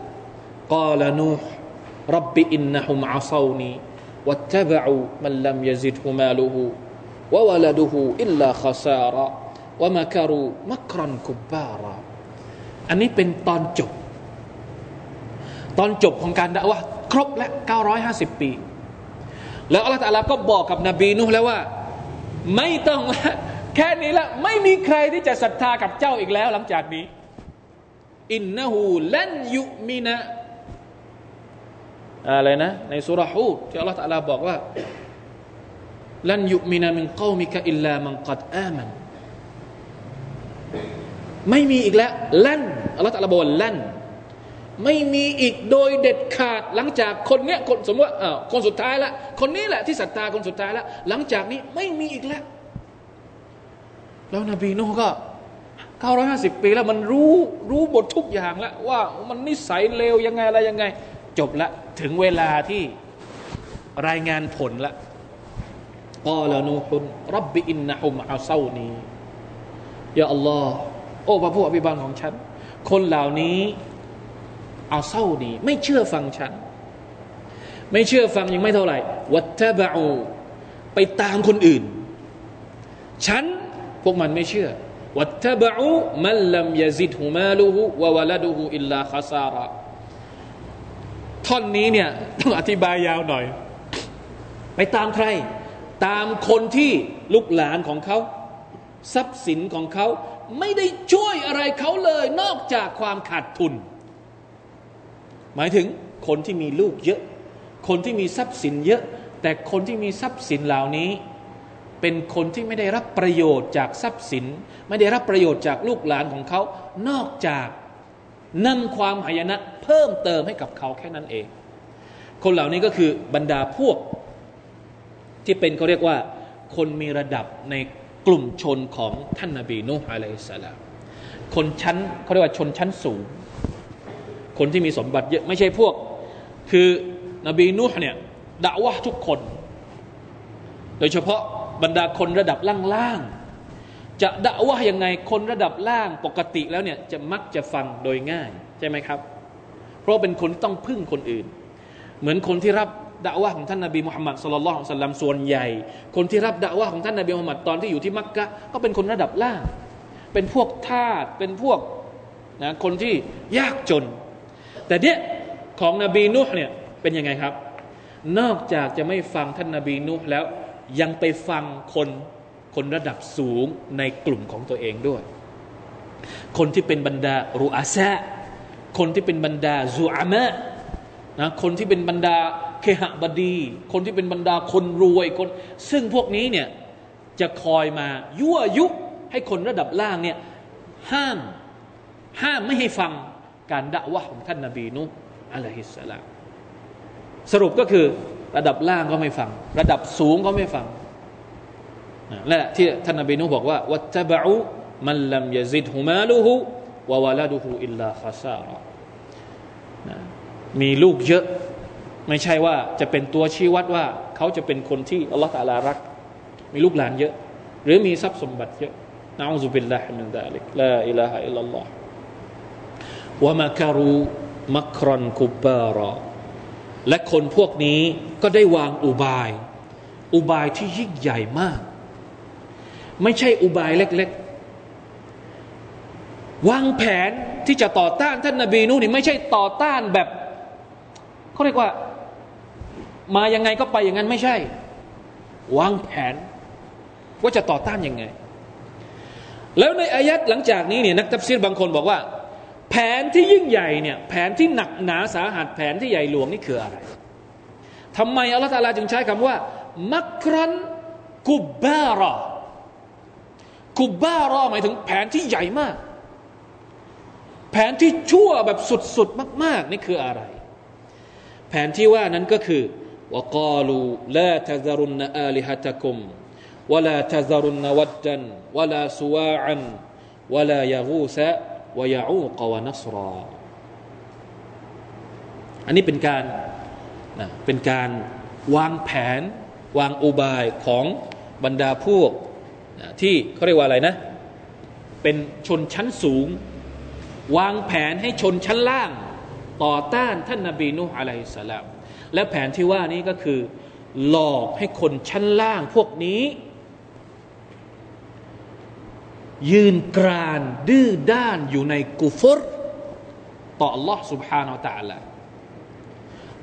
قال نوح رب إنهم عصوني واتبعوا من لم يزده ماله وولده إلا خساراวะมะคารูมักรันคุบบาระอันนี้เป็นตอนจบ ตอนจบของการด่าว่าครบและ 950 ปี แล้วอัลลอฮฺตาลาก็บอกกับนบีนุแล้วว่า ไม่ต้อง แค่นี้ละไม่มีใครที่จะศรัทธากับเจ้าอีกแล้ว หลังจากนี้ อินนะฮูลันยุมินะอะไรนะ ในสุรฮูที่อัลลอฮฺตาลาบอกว่าลันยุมินะมินกอมิกะอิลลามันกัดอามันไม่มีอีกแล้วลั่นอัลลอฮฺตาลาบอกลั่นไม่มีอีกโดยเด็ดขาดหลังจากคนเนี้ยคนสมมติว่าคนสุดท้ายละคนนี้แหละที่ศรัทธาคนสุดท้ายละหลังจากนี้ไม่มีอีกแล้ว แล้วนบีนูก็เก้าร้อยห้าสิบปีแล้วมันรู้รู้บททุกอย่างแล้ว ว่ามันนิสัยเลวยังไงอะไรยังไง จบละ ถึงเวลาที่รายงานผลละ قال نوح رب إنهم عصوني يا اللهโอ้พระผู้อภิบาลของฉัน คนเหล่านี้เอาเศร้าดีไม่เชื่อฟังฉัน ไม่เชื่อฟังยังไม่เท่าไหร่ واتبعوا ไปตามคนอื่น ฉัน พวกมันไม่เชื่อواتبعوا من لم يزده ماله وولده إلا خساراท่อนนี้เนี่ยต้องอธิบายยาวหน่อย ไปตามใคร ตามคนที่ลูกหลานของเขา ทรัพย์สินของเขา ไม่ได้ช่วยอะไรเขาเลย นอกจากความขาดทุน หมายถึงคนที่มีลูกเยอะ คนที่มีทรัพย์สินเยอะ แต่คนที่มีทรัพย์สินเหล่านี้ เป็นคนที่ไม่ได้รับประโยชน์จากทรัพย์สิน ไม่ได้รับประโยชน์จากลูกหลานของเขา นอกจากนำความหายนะเพิ่มเติมให้กับเขาแค่นั้นเอง คนเหล่านี้ก็คือบรรดาพวก ที่เป็นเขาเรียกว่า คนมีระดับในกลุ่มชนของท่านนาบีนูฮ์อะลัยฮิสลามคนชั้นเขาเรียกว่าชนชั้นสูง คนที่มีสมบัติเยอะไม่ใช่พวก คือนบีนุห์เนี่ยด่าวะทุกคน โดยเฉพาะ บรรดาคนระดับล่างๆจะด่าวะยังไงคนระดับล่างปกติแล้วเนี่ยจะมักจะฟังโดยง่ายใช่ไหมครับ เพราะเป็นคนที่ต้องพึ่งคนอื่น เหมือนคนที่รับด่าวะของท่านนบีมุฮัมมัดสุลลัลของสัลลัมส่วนใหญ่ คนที่รับด่าวะของท่านนบีมุฮัมมัดตอนที่อยู่ที่มักกะก็เป็นคนระดับล่าง เป็นพวกทาสเป็นพวกนะคนที่ยากจน แต่เนี้ยของนบีนุห์เนี่ยเป็นยังไงครับ นอกจากจะไม่ฟังท่านนบีนุห์แล้ว ยังไปฟังคนคนระดับสูงในกลุ่มของตัวเองด้วย คนที่เป็นบรรดารูอาซะคนที่เป็นบรรดาซูอามะนะคนที่เป็นบรรดาเคหบดี คนที่เป็นบรรดาคนรวยคน ซึ่งพวกนี้เนี่ยจะคอยมายั่วยุให้คนระดับล่างเนี่ยห้าม ห้ามไม่ให้ฟังการด่าวะของท่านนาบีนุอะลัยฮิสสลามสรุปก็คือ ระดับล่างก็ไม่ฟัง ระดับสูงก็ไม่ฟังนั่นแหละที่ท่านนบีนุบอกว่าวัตบะอุมันลัมยซิดฮุมาลูฮุวะวะลาดุฮุอิลลาคาซาระมีลูกเยอะ ไม่ใช่ว่าจะเป็นตัวชี้วัดว่า เขาจะเป็นคนที่อัลลอฮฺตาลารัก มีลูกหลานเยอะ หรือมีทรัพย์สมบัติเยอะนะอูซุบิลลาฮิมินซาลิกลาอิลาฮะอิลลัลลอฮ์วะมะคารูมักรอนคุบบารอ และคนพวกนี้ก็ได้วางอุบาย อุบายที่ยิ่งใหญ่มาก ไม่ใช่อุบายเล็กๆ วางแผนที่จะต่อต้านท่านนาบีนู่นี่ไม่ใช่ต่อต้านแบบเขาเรียกว่า มายังไงก็ไปอย่างนั้นไม่ใช่ วางแผน ว่าจะต่อต้านยังไง แล้วในอายัดหลังจากนี้เนี่ยนักตัฟซีรบางคนบอกว่า แผนที่ยิ่งใหญ่เนี่ยแผนที่หนักหนาสาหัสแผนที่ใหญ่หลวงนี่คืออะไรทำไมอัลลอฮฺตาลาจึงใช้คำว่า มักรันกุบบารอกุบบารอหมายถึงแผนที่ใหญ่มาก แผนที่ชั่วแบบสุดๆมาก ๆ นี่คืออะไร แผนที่ว่านั้นก็คือวกาลูลาทซารุนอาลิฮะตะกุมวลาทซารุนวัดดันวลาสวาอันวลายากูซะ วยาอูกวานัสรอ อันนี้เป็นการนะเป็นการวางแผน วางอุบายของบรรดาพวกนะที่เขาเรียกว่าอะไรนะ เป็นชนชั้นสูง วางแผนให้ชนชั้นล่าง ต่อต้านท่านนาบีนุอะลัยสลามและแผนที่ว่านี้ก็คือ หลอกให้คนชั้นล่างพวกนี้ ยืนกรานดื้อด้านอยู่ในกุฟรต่อ Allah سبحانه และ تعالى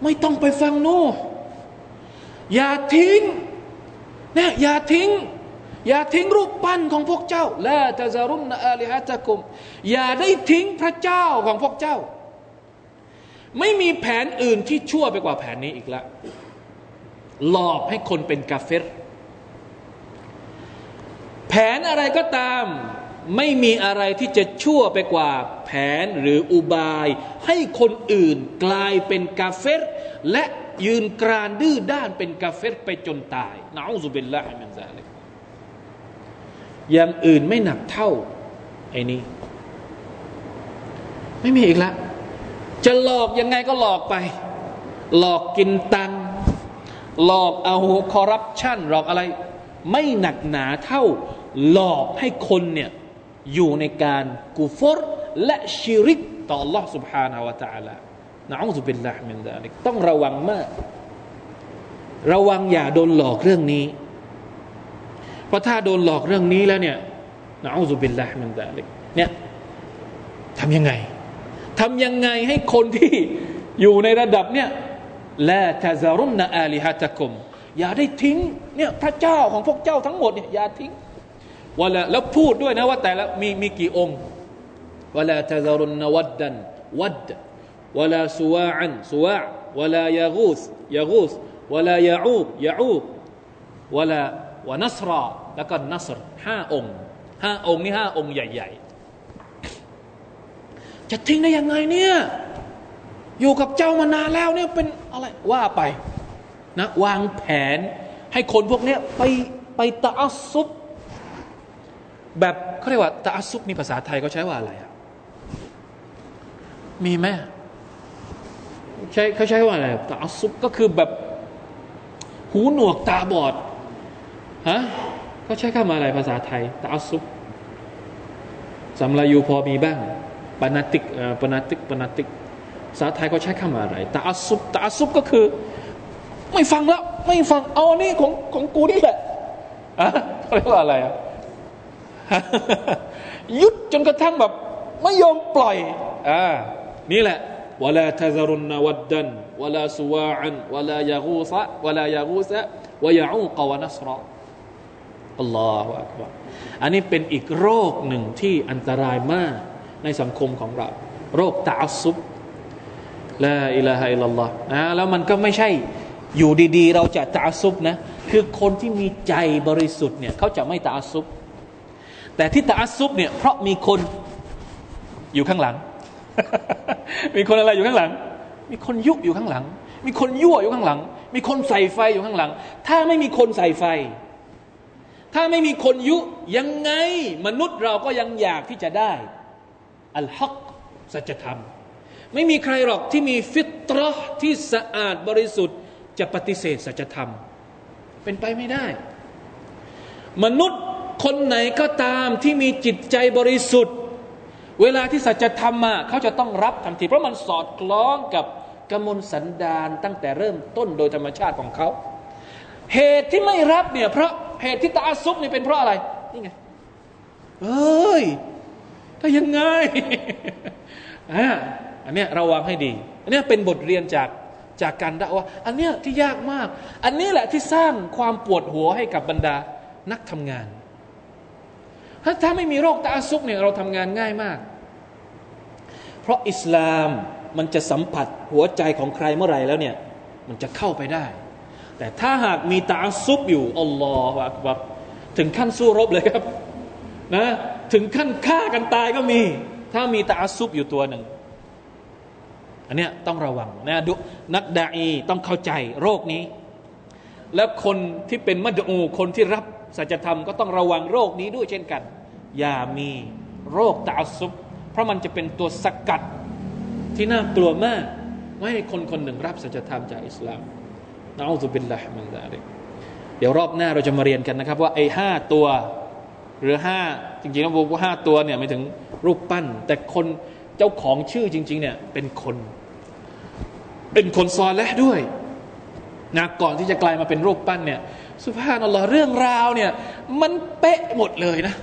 ไม่ต้องไปฟังโน่อย่าทิ้งนะอย่าทิ้ง อย่าทิ้งรูปปั้นของพวกเจ้าละตะซารุนอาลิฮะตะกุมอย่าได้ทิ้งพระเจ้าของพวกเจ้า ไม่มีแผนอื่นที่ชั่วไปกว่าแผนนี้อีกแล้วหลอกให้คนเป็นกาเฟร แผนอะไรก็ตาม ไม่มีอะไรที่จะชั่วไปกว่า แผนหรืออุบาย ให้คนอื่นกลายเป็นกาเฟรและยืนกรานดื้อด้านเป็นกาเฟรไปจนตายنعوذ بالله من ذلكอย่างอื่นไม่หนักเท่าไอ้นี่ไม่มีอีกแล้วจะหลอกยังไงก็หลอกไป หลอกกินตัง หลอกเอาคอร์รัปชันหลอกอะไร ไม่หนักหนาเท่า หลอกให้คนเนี่ยอยู่ในการกุฟรและชิริกต่อ Allah سبحانه และ تعالى นะอูซุบิลลาฮิมินซาลิกต้องระวังมาก ระวังอย่าโดนหลอกเรื่องนี้ เพราะถ้าโดนหลอกเรื่องนี้แล้วเนี่ยนะอูซุบิลลาฮิมินซาลิกเนี่ยทำยังไงทำยังไงให้คนที่อยู่ในระดับเนี่ยละตะซารุนอาลิฮะตะกุมอย่าได้ทิ้งเนี่ยพระเจ้าของพวกเจ้าทั้งหมดเนี่ยอย่าทิ้ง วลาแล้วพูดด้วยนะว่าแต่ละมีมีกี่องค์วลาตะซารุนนวัดดันวัดวลาสุวาอันสุวาวลายากูสยากูสวลายาอูบยาอูบวลาวนัสราแล้วก็นัสรห้าองค์ห้าองค์นี่ห้าองค์ใหญ่ ๆ จะทิ้งได้ยังไงเนี่ยอยู่กับเจ้ามานานแล้วเนี่ยเป็นอะไรว่าไปนะวางแผนให้คนพวกนี้ไปไปตะอัซุบ แบบเขาเรียกว่าตาซุกนี่ภาษาไทยเขาใช้ว่าอะไรอะมีไหมใช้เขาใช้ว่าอะไรตาซุกก็คือแบบ หูหนวกตาบอดฮะเขาใช้คำอะไรภาษาไทยตาซุกสำลายูพอมีบ้างปนาติกปนาติกปนาติกภาษาไทยเขาใช้คำอะไรตาซุบตาซุบก็คือ ไม่ฟังแล้ว ไม่ฟังเอานี่ของของกูนี่แหละอะเขาเรียกว่าอะไรอะ ยึดจนกระทั่งแบบไม่ยอมปล่อยอ่านี่แหละวลาทซารุนนวัดดันวลาสุวาอันวลายากูซะวลายากูซะวยาอูกวนัสรออัลลอฮฺอักบารอันนี้เป็นอีกโรคหนึ่งที่อันตรายมากในสังคมของเรา โรคตาซุบละอิลาฮะอิลลัลลอฮ์นะแล้วมันก็ไม่ใช่อยู่ดีๆ เราจะตาซุบนะ คือคนที่มีใจบริสุทธิ์เนี่ยเขาจะไม่ตาซุบ แต่ที่ตาซุบเนี่ยเพราะมีคนอยู่ข้างหลัง มีคนอะไรอยู่ข้างหลัง มีคนยุอยู่ข้างหลัง มีคนยั่วอยู่ข้างหลัง มีคนใส่ไฟอยู่ข้างหลัง ถ้าไม่มีคนใส่ไฟ ถ้าไม่มีคนยุยังไงมนุษย์เราก็ยังอยากที่จะได้อัลฮักสัจธรรม ไม่มีใครหรอกที่มีฟิตรอที่สะอาดบริสุทธิ์ จะปฏิเสธสัจธรรม เป็นไปไม่ได้ มนุษย์ คนไหนก็ตามที่มีจิตใจบริสุทธิ์ เวลาที่สัจธรรมมาเขาจะต้องรับทันที เพราะมันสอดคล้องกับกมลสันดานตั้งแต่เริ่มต้นโดยธรรมชาติของเขา เหตุที่ไม่รับเนี่ยเพราะเหตุที่ตาซุบนี่เป็นเพราะอะไรนี่ไงเอ้ยถ้ายังไงอันเนี้ยระวังให้ดี อันเนี้ยเป็นบทเรียนจากจากการด่าว่า อันเนี้ยที่ยากมาก อันนี้แหละที่สร้างความปวดหัวให้กับบรรดานักทำงาน ถ้าถ้าไม่มีโรคตาซุกเนี่ยเราทำงานง่ายมาก เพราะอิสลามมันจะสัมผัสหัวใจของใครเมื่อไหร่แล้วเนี่ยมันจะเข้าไปได้ แต่ถ้าหากมีตาซุบอยู่อัลลอฮฺบัถึงขั้นสู้รบเลยครับนะถึงขั้นฆ่ากันตายก็มี ถ้ามีตาซุบอยู่ตัวหนึ่งอันเนี้ยต้องระวังนะดุนักดาอีต้องเข้าใจโรคนี้ แล้วคนที่เป็นมัดอูคนที่รับ สัจธรรมก็ต้องระวังโรคนี้ด้วยเช่นกัน อย่ามีโรคตาซุบเพราะมันจะเป็นตัวสกัดที่น่ากลัวมาก ไม่ให้คนคนหนึ่งรับสัจธรรมจากอิสลามนะอัลลอฮฺบิลลาฮิมันซาลิกเดี๋ยวรอบหน้าเราจะมาเรียนกันนะครับ ว่าไอ้ห้าตัว หรือห้าจริงๆแล้วบอกว่าห้าตัวเนี่ยไม่ถึงรูปปั้น แต่คนเจ้าของชื่อจริง ๆ เนี่ยเป็นคน เป็นคนซอลและด้วยนะก่อนที่จะกลายมาเป็นรูปปั้นเนี่ย สุภาพนัลลอฮ์เรื่องราวเนี่ยมันเป๊ะหมดเลยนะ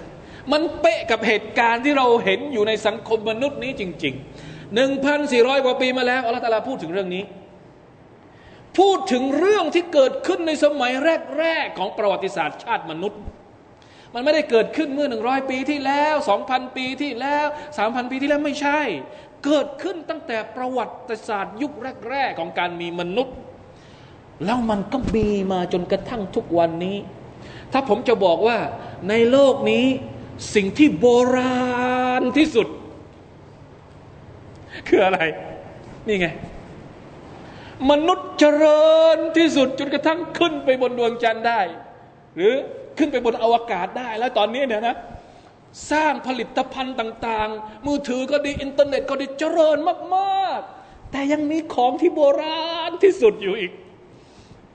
มันเป๊ะกับเหตุการณ์ที่เราเห็นอยู่ในสังคมมนุษย์นี้จริงๆหนึ่งพันสี่ร้อยกว่าปีมาแล้วอัลลอฮฺตาลาพูดถึงเรื่องนี้ พูดถึงเรื่องที่เกิดขึ้นในสมัยแรก ๆ ของประวัติศาสตร์ชาติมนุษย์ มันไม่ได้เกิดขึ้นเมื่อหนึ่งร้อยปีที่แล้วสองพันปีที่แล้วสามพันปีที่แล้วไม่ใช่ เกิดขึ้นตั้งแต่ประวัติศาสตร์ยุคแรก ๆ ของการมีมนุษย์ แล้วมันก็มีมาจนกระทั่งทุกวันนี้ ถ้าผมจะบอกว่าในโลกนี้สิ่งที่โบราณที่สุด คืออะไร นี่ไง มนุษย์เจริญที่สุดจนกระทั่งขึ้นไปบนดวงจันทร์ได้ หรือขึ้นไปบนอวกาศได้ แล้วตอนนี้เนี่ยนะ สร้างผลิตภัณฑ์ต่าง ๆ มือถือก็ดีอินเทอร์เน็ตก็ดีเจริญมาก ๆ แต่ยังมีของที่โบราณที่สุดอยู่อีก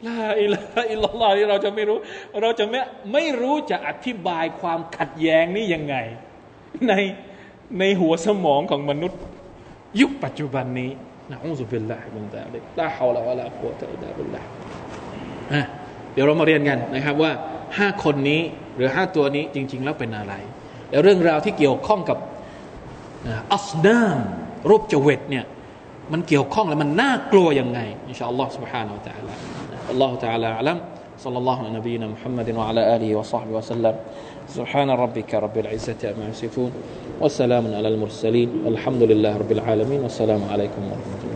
ลาอิลาอิลลอฮที่เราจะไม่รู้ เราจะไม่ไม่รู้จะอธิบายความขัดแย้งนี้ยังไง ในในหัวสมองของมนุษย์ ยุคปัจจุบันนี้นะอุสุบิลลาฮิมินซาลิกลาฮาวลาวะลากุวะตะอิลลาบิลลาฮเดี๋ยวเรามาเรียนกันนะครับว่าห้าคนนี้หรือห้าตัวนี้จริง ๆ แล้วเป็นอะไรแล้วเรื่องราวที่เกี่ยวข้องกับอัสนามรูปจเวตเนี่ยมันเกี่ยวข้องแล้วมันน่ากลัวยังไงอินชาอัลลอฮ์ سبحانه และ تعالى الله تعالى أعلم. صلى الله على نبينا محمد وعلى آله وصحبه وسلم. سبحان ربك رب العزة أما يصفون وسلام على المرسلين والحمد لله رب العالمين والسلام عليكم ورحمة الله.